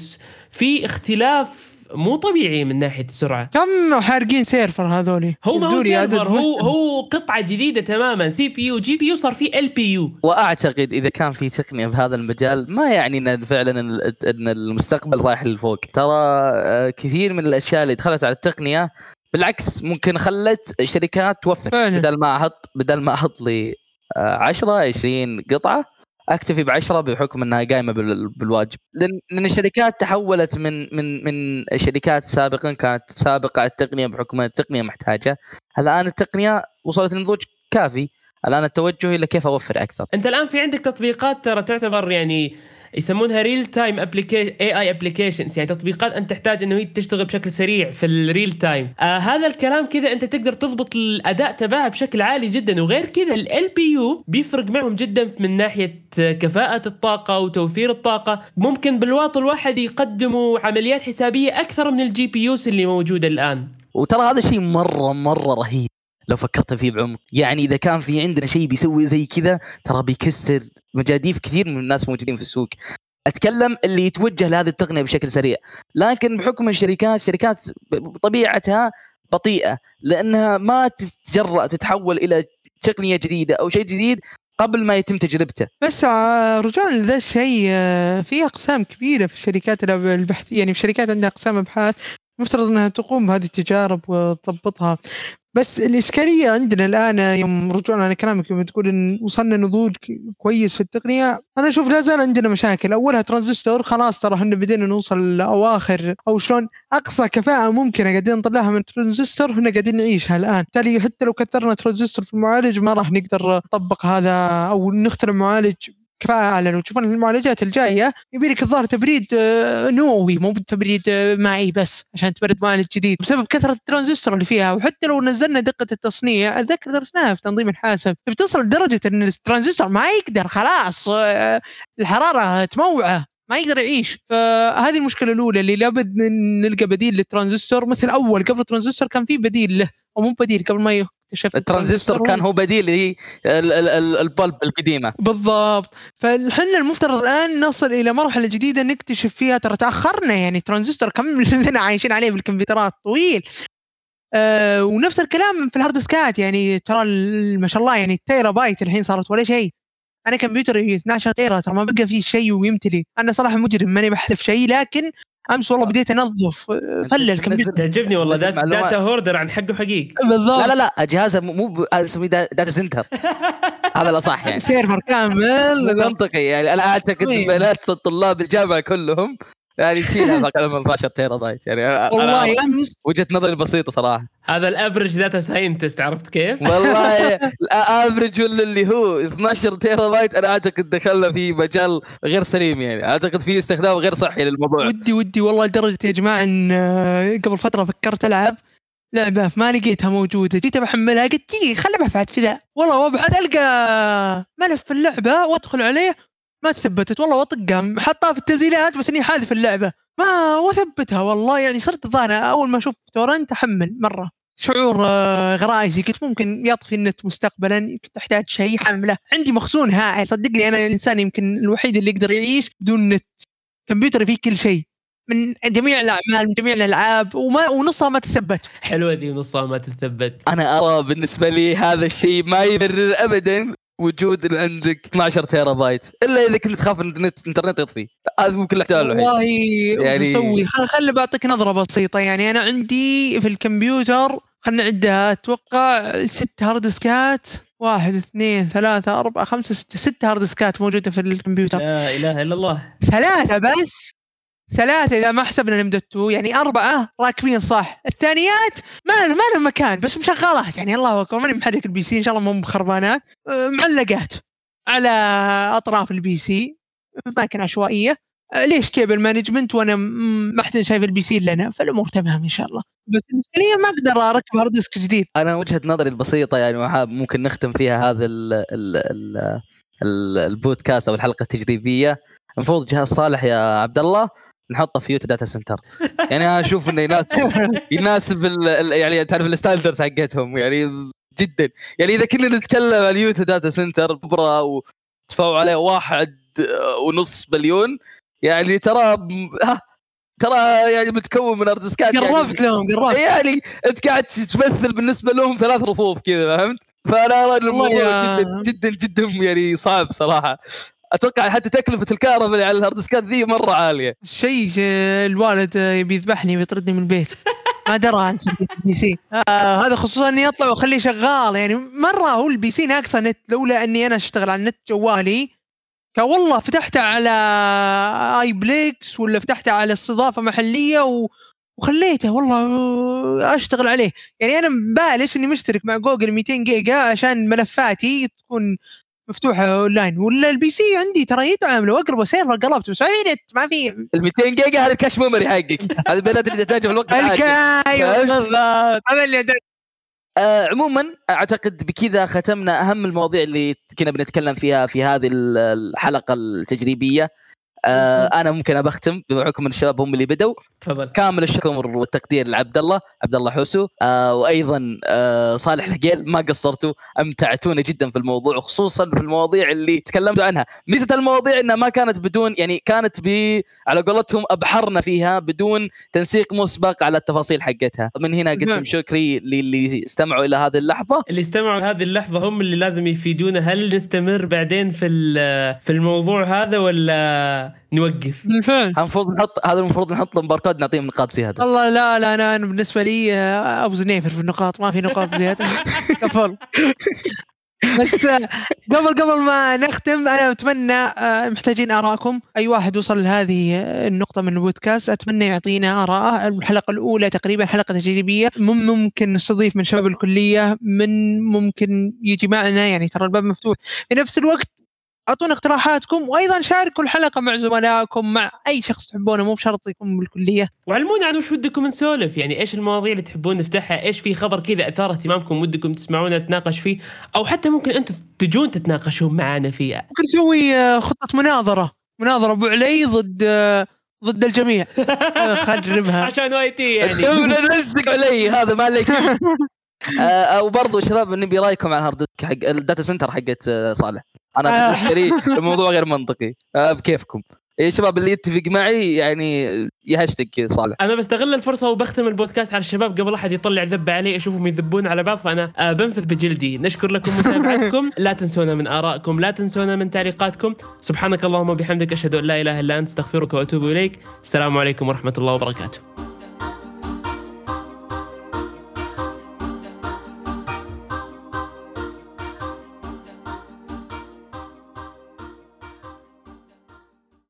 في اختلاف مو طبيعي من ناحية السرعة.
كم حارقين server هذولي؟
هو ما هو server هو. هو قطعة جديدة تماما. سي بي يو جي بي يو صار في ال بي يو.
وأعتقد إذا كان في تقنية في هذا المجال ما يعني إن فعلا إن إن المستقبل رايح للفوق. ترى آه، كثير من الأشياء اللي دخلت على التقنية بالعكس ممكن خلت شركات توفر.
فعلا.
بدل ما أحط بدل ما أحط لي آه، 10 20 قطعة أكتفي ب 10 بحكم إنها قايمة بال- بالواجب. لأن لأن الشركات تحولت من من من شركات سابقا كانت سابقة على التقنية بحكم إن التقنية محتاجة. الان التقنية وصلت لنضوج كافي. الآن التوجه إلى كيف أوفر أكثر.
أنت الآن في عندك تطبيقات ترى تعتبر يعني يسمونها real time AI applications يعني تطبيقات أنت تحتاج إنه هي تشتغل بشكل سريع في ال real time آه هذا الكلام كذا أنت تقدر تضبط الأداء تبعها بشكل عالي جدا. وغير كذا LPU بيفرق معهم جدا من ناحية كفاءة الطاقة وتوفير الطاقة. ممكن بالواط الواحد يقدموا عمليات حسابية أكثر من ال GP يوز اللي موجودة الآن.
وترى هذا شيء مرة مرة رهيب. لو فكرت فيه بعمق. يعني إذا كان في عندنا شيء بيسوي زي كذا ترى بيكسر مجاديف كثير من الناس موجودين في السوق. أتكلم اللي يتوجه لهذه التقنية بشكل سريع. لكن بحكم الشركات الشركات بطبيعتها بطيئة لأنها ما تتجرأ تتحول إلى تقنية جديدة أو شيء جديد قبل ما يتم تجربته.
بس رجوعا لذا الشيء آه، في أقسام كبيرة في الشركات الأب- البحث يعني في شركات عندها أقسام أبحاث مفترض إنها تقوم بهذه التجارب وتضبطها. بس الإشكالية عندنا الآن يوم رجوعنا على كلامك يوم تقول إن وصلنا نضوج كويس في التقنية أنا أشوف لا زال عندنا مشاكل. أولها ترانزستور خلاص ترى إحنا بدينا نوصل لأواخر أو شلون أقصى كفاءة ممكنة قاعدين نطلعها من ترانزستور إحنا قاعدين نعيشها الآن. بالتالي حتى لو كثرنا ترانزستور في المعالج ما راح نقدر نطبق هذا أو نخترع معالج لو تشوفون المعالجات الجاية يبي لك الظاهر تبريد آه، نووي مو بالتبريد آه، مائي بس عشان تبرد معالج جديد. بسبب كثرة الترانزستور اللي فيها وحتى لو نزلنا دقة التصنيع أتذكر درسناها في تنظيم الحاسب بتصل لدرجة أن الترانزستور ما يقدر خلاص آه، الحرارة تموعه ما يقدر يعيش. فهذه المشكلة الأولى اللي لابد نلقى بديل للترانزستور مثل أول قبل الترانزستور كان في بديل له أو مو بديل قبل ما اكتشف
الترانزستور كان هو بديل ال bulb القديمة.
بالضبط. فاحنا المفترض الآن نصل إلى مرحلة جديدة نكتشف فيها. ترى تأخرنا يعني. ترانزستور كم لنا عايشين عليه بالكمبيوترات. طويل. آه ونفس الكلام في الهارد ديسكات. يعني ترى ما شاء الله يعني التيرا بايت الحين صارت ولا شيء. أنا كمبيوتري 12 تيرا. ترى ما بقى فيه شيء ويمتلي. أنا صراحة مجرم. ماني بحذف شيء. لكن امس والله بديت انظف آه، فل
أنت
الكمبيوتر
تعجبني والله
بس dat
data hoarder عن حقه حقيق
بالضبط.
لا لا لا جهازه مو مو ب- da- data center هذا الأصح يعني.
server كامل.
منطقي يعني. أنا أعتقد
طيب.
بيانات الطلاب الجامعة كلهم يعني أقل من 12 تيرا بايت يعني
والله امس
وجهة نظري بسيطة صراحة.
هذا ال average data scientist عرفت كيف؟
والله ال average ولا اللي هو 12 تيرا بايت أنا أعتقد دخلنا في مجال غير سليم يعني. أعتقد في استخدام غير صحي للموضوع.
ودي ودي والله لدرجة يا جماعة إن آه، قبل فترة فكرت ألعب لعبة ما لقيتها موجودة جيت بحملها قلت دقيقه خل ابحث كذا. والله وابحث ألقى ملف اللعبة وأدخل عليه ما تثبتت والله واطقها حطها في التنزيلات بس إني حاذف اللعبة. ما واثبتها والله يعني صرت الظاهر أول ما أشوف تورنت احمل مرة. شعور آه، غرائزي قلت ممكن يطفي النت مستقبلا يمكن تحتاج شيء حمله عندي مخزون هائل صدقني أنا الإنسان يمكن الوحيد اللي يقدر يعيش بدون نت. كمبيوتري فيه كل شيء من جميع الأعمال من جميع الألعاب وما ونصها ما تثبت.
حلوة ذي ونصها ما تثبت.
أنا أرى بالنسبة لي هذا الشيء ما يبرر ابدا. وجود عندك 12 تيرا بايت. إلا إذا كنت تخاف إن النت الإنترنت يطفي. هذا ممكن الاحتمال الوحيد.
والله
يعني-
أسوي خلي بعطيك نظرة بسيطة. يعني أنا عندي في الكمبيوتر خلينا نعدها. أتوقع ست هارد ديسكات. واحد اثنين ثلاثة أربعة خمسة ستة. ست هارد ديسكات موجودة في الكمبيوتر.
لا إله إلا الله.
ثلاثة بس؟ ثلاثة إذا ما حسبنا 2 يعني أربعة راكبين صح. الثانيات ما ما لهم مكان بس مشغلات يعني الله أكبر ماني محرك ال PC إن شاء الله مو بخربانات. أه، معلقات على أطراف ال PC أماكن عشوائية. آه، ليش cable management؟ وأنا ما حد شايف البي سي إلا أنا فالأمور تمام إن شاء الله. بس الاشكاليه ما أقدر أركب hard disk جديد.
أنا وجهة نظري البسيطة يعني ممكن نختم فيها هذا ال ال ال ال البودكاست أو الحلقة التجريبية. المفروض جهاز صالح يا عبد الله. نحطه في يوتا data center. يعني أنا أشوف إنه يناسب يناسب يعني تعرف ال standards حقتهم يعني جدا. يعني إذا كنا نتكلم عن يوتا data center كبرى وتدفعوا عليه واحد ونص مليون يعني ترى ها ترى يعني متكون من hard disk ات يعني
قربت لهم قربت.
يعني أنت قاعد تمثل بالنسبة لهم ثلاث رفوف كذا فهمت؟ فأنا
أرى
الموضوع
يا-
جدا جدا جدا يعني صعب صراحة. أتوقع حتى تكلفة الكهرباء على ال hard disk ات ذي مرة عالية.
شيء الوالد يبي يذبحني ويطردني من البيت. ما درى عن ال PC. آه هذا خصوصا إني أطلع وأخليه شغال. يعني مرة هو ال PC ناقصه نت. لولا إني أنا أشتغل على النت جوالي كان والله فتحته على اي Plex ولا فتحته على استضافة محلية و... وخليته والله أشتغل عليه. يعني أنا مبلش إني مشترك مع جوجل 200 جيجا عشان ملفاتي تكون مفتوحة أونلاين ولا ال PC عندي ترى يدعم لو أقرب server قلبت بس ما في نت ما في.
ال 200 جيجا هذا ال cache memory حقك. هذا البيانات اللي تحتاجها في الوقت الحالي؟
بالضبط. هذا اللي.
آه عموما أعتقد بكذا ختمنا أهم المواضيع اللي كنا بنتكلم فيها في هذه ال- الحلقة التجريبية. آه أنا ممكن ابختم بحكم ان الشباب هم اللي بدوا
تفضل.
كامل الشكر والتقدير لعبد الله عبد الله حوسو. آه وأيضا آه صالح الحقيل ما قصرتوا أمتعتونا جدا في الموضوع وخصوصا في المواضيع اللي تكلمتوا عنها. ميزه المواضيع إنها ما كانت بدون يعني كانت ب على قولتهم أبحرنا فيها بدون تنسيق مسبق على التفاصيل حقتها. من هنا اقدم
نعم.
شكري للي استمعوا إلى هذه اللحظة.
اللي استمعوا لهذه اللحظة هم اللي لازم يفيدونا. هل نستمر بعدين في في الموضوع هذا ولا نوقف؟
بالفعل
المفروض نحط هذا المفروض نحط لهم باركود نعطيهم نقاط زيادة.
والله لا لا أنا بالنسبة لي آه، أبو زنيفر في النقاط ما في نقاط زيادة. كفل. بس آه، قبل قبل ما نختم أنا أتمنى آه، محتاجين ارائكم أي واحد وصل لهذه النقطة من البودكاست أتمنى يعطينا آراءه. الحلقة الأولى تقريبا حلقة تجريبية. مم- ممكن نستضيف من شباب الكلية من ممكن يجي معنا يعني ترى الباب مفتوح. في نفس الوقت أعطونا اقتراحاتكم وأيضا شاركوا الحلقة مع زملائكم مع أي شخص تحبونه مو بشرط يكون بالكلية.
وعلمونا عن وش ودكم نسولف يعني إيش المواضيع اللي تحبون نفتحها إيش في خبر كذا أثار اهتمامكم ودكم تسمعونا نتناقش فيه أو حتى ممكن أنتم تجون تتناقشون معنا فيها.
ممكن نسوي آه، خطة مناظرة. مناظرة أبو علي ضد آه، ضد الجميع. آه، خربها
عشان واي تي يعني.
نلزق علي هذا ما عليك. آه وبرضه شباب نبي رأيكم على ال hard disk حق ال data center حقت آه، صالح.
أنا.
بالنسبة لي الموضوع غير منطقي. آه بكيفكم. يا شباب اللي يتفق معي يعني يهشتك صالح.
أنا بستغل الفرصة وبختم البودكاست على الشباب قبل أحد يطلع ذبه علي أشوفهم يذبون على بعض فأنا آه، بنفذ بجلدي. نشكر لكم متابعتكم. لا تنسونا من آرائكم لا تنسونا من تعليقاتكم. سبحانك اللهم وبحمدك أشهد أن لا إله إلا أنت أستغفرك وأتوب إليك. السلام عليكم ورحمة الله وبركاته.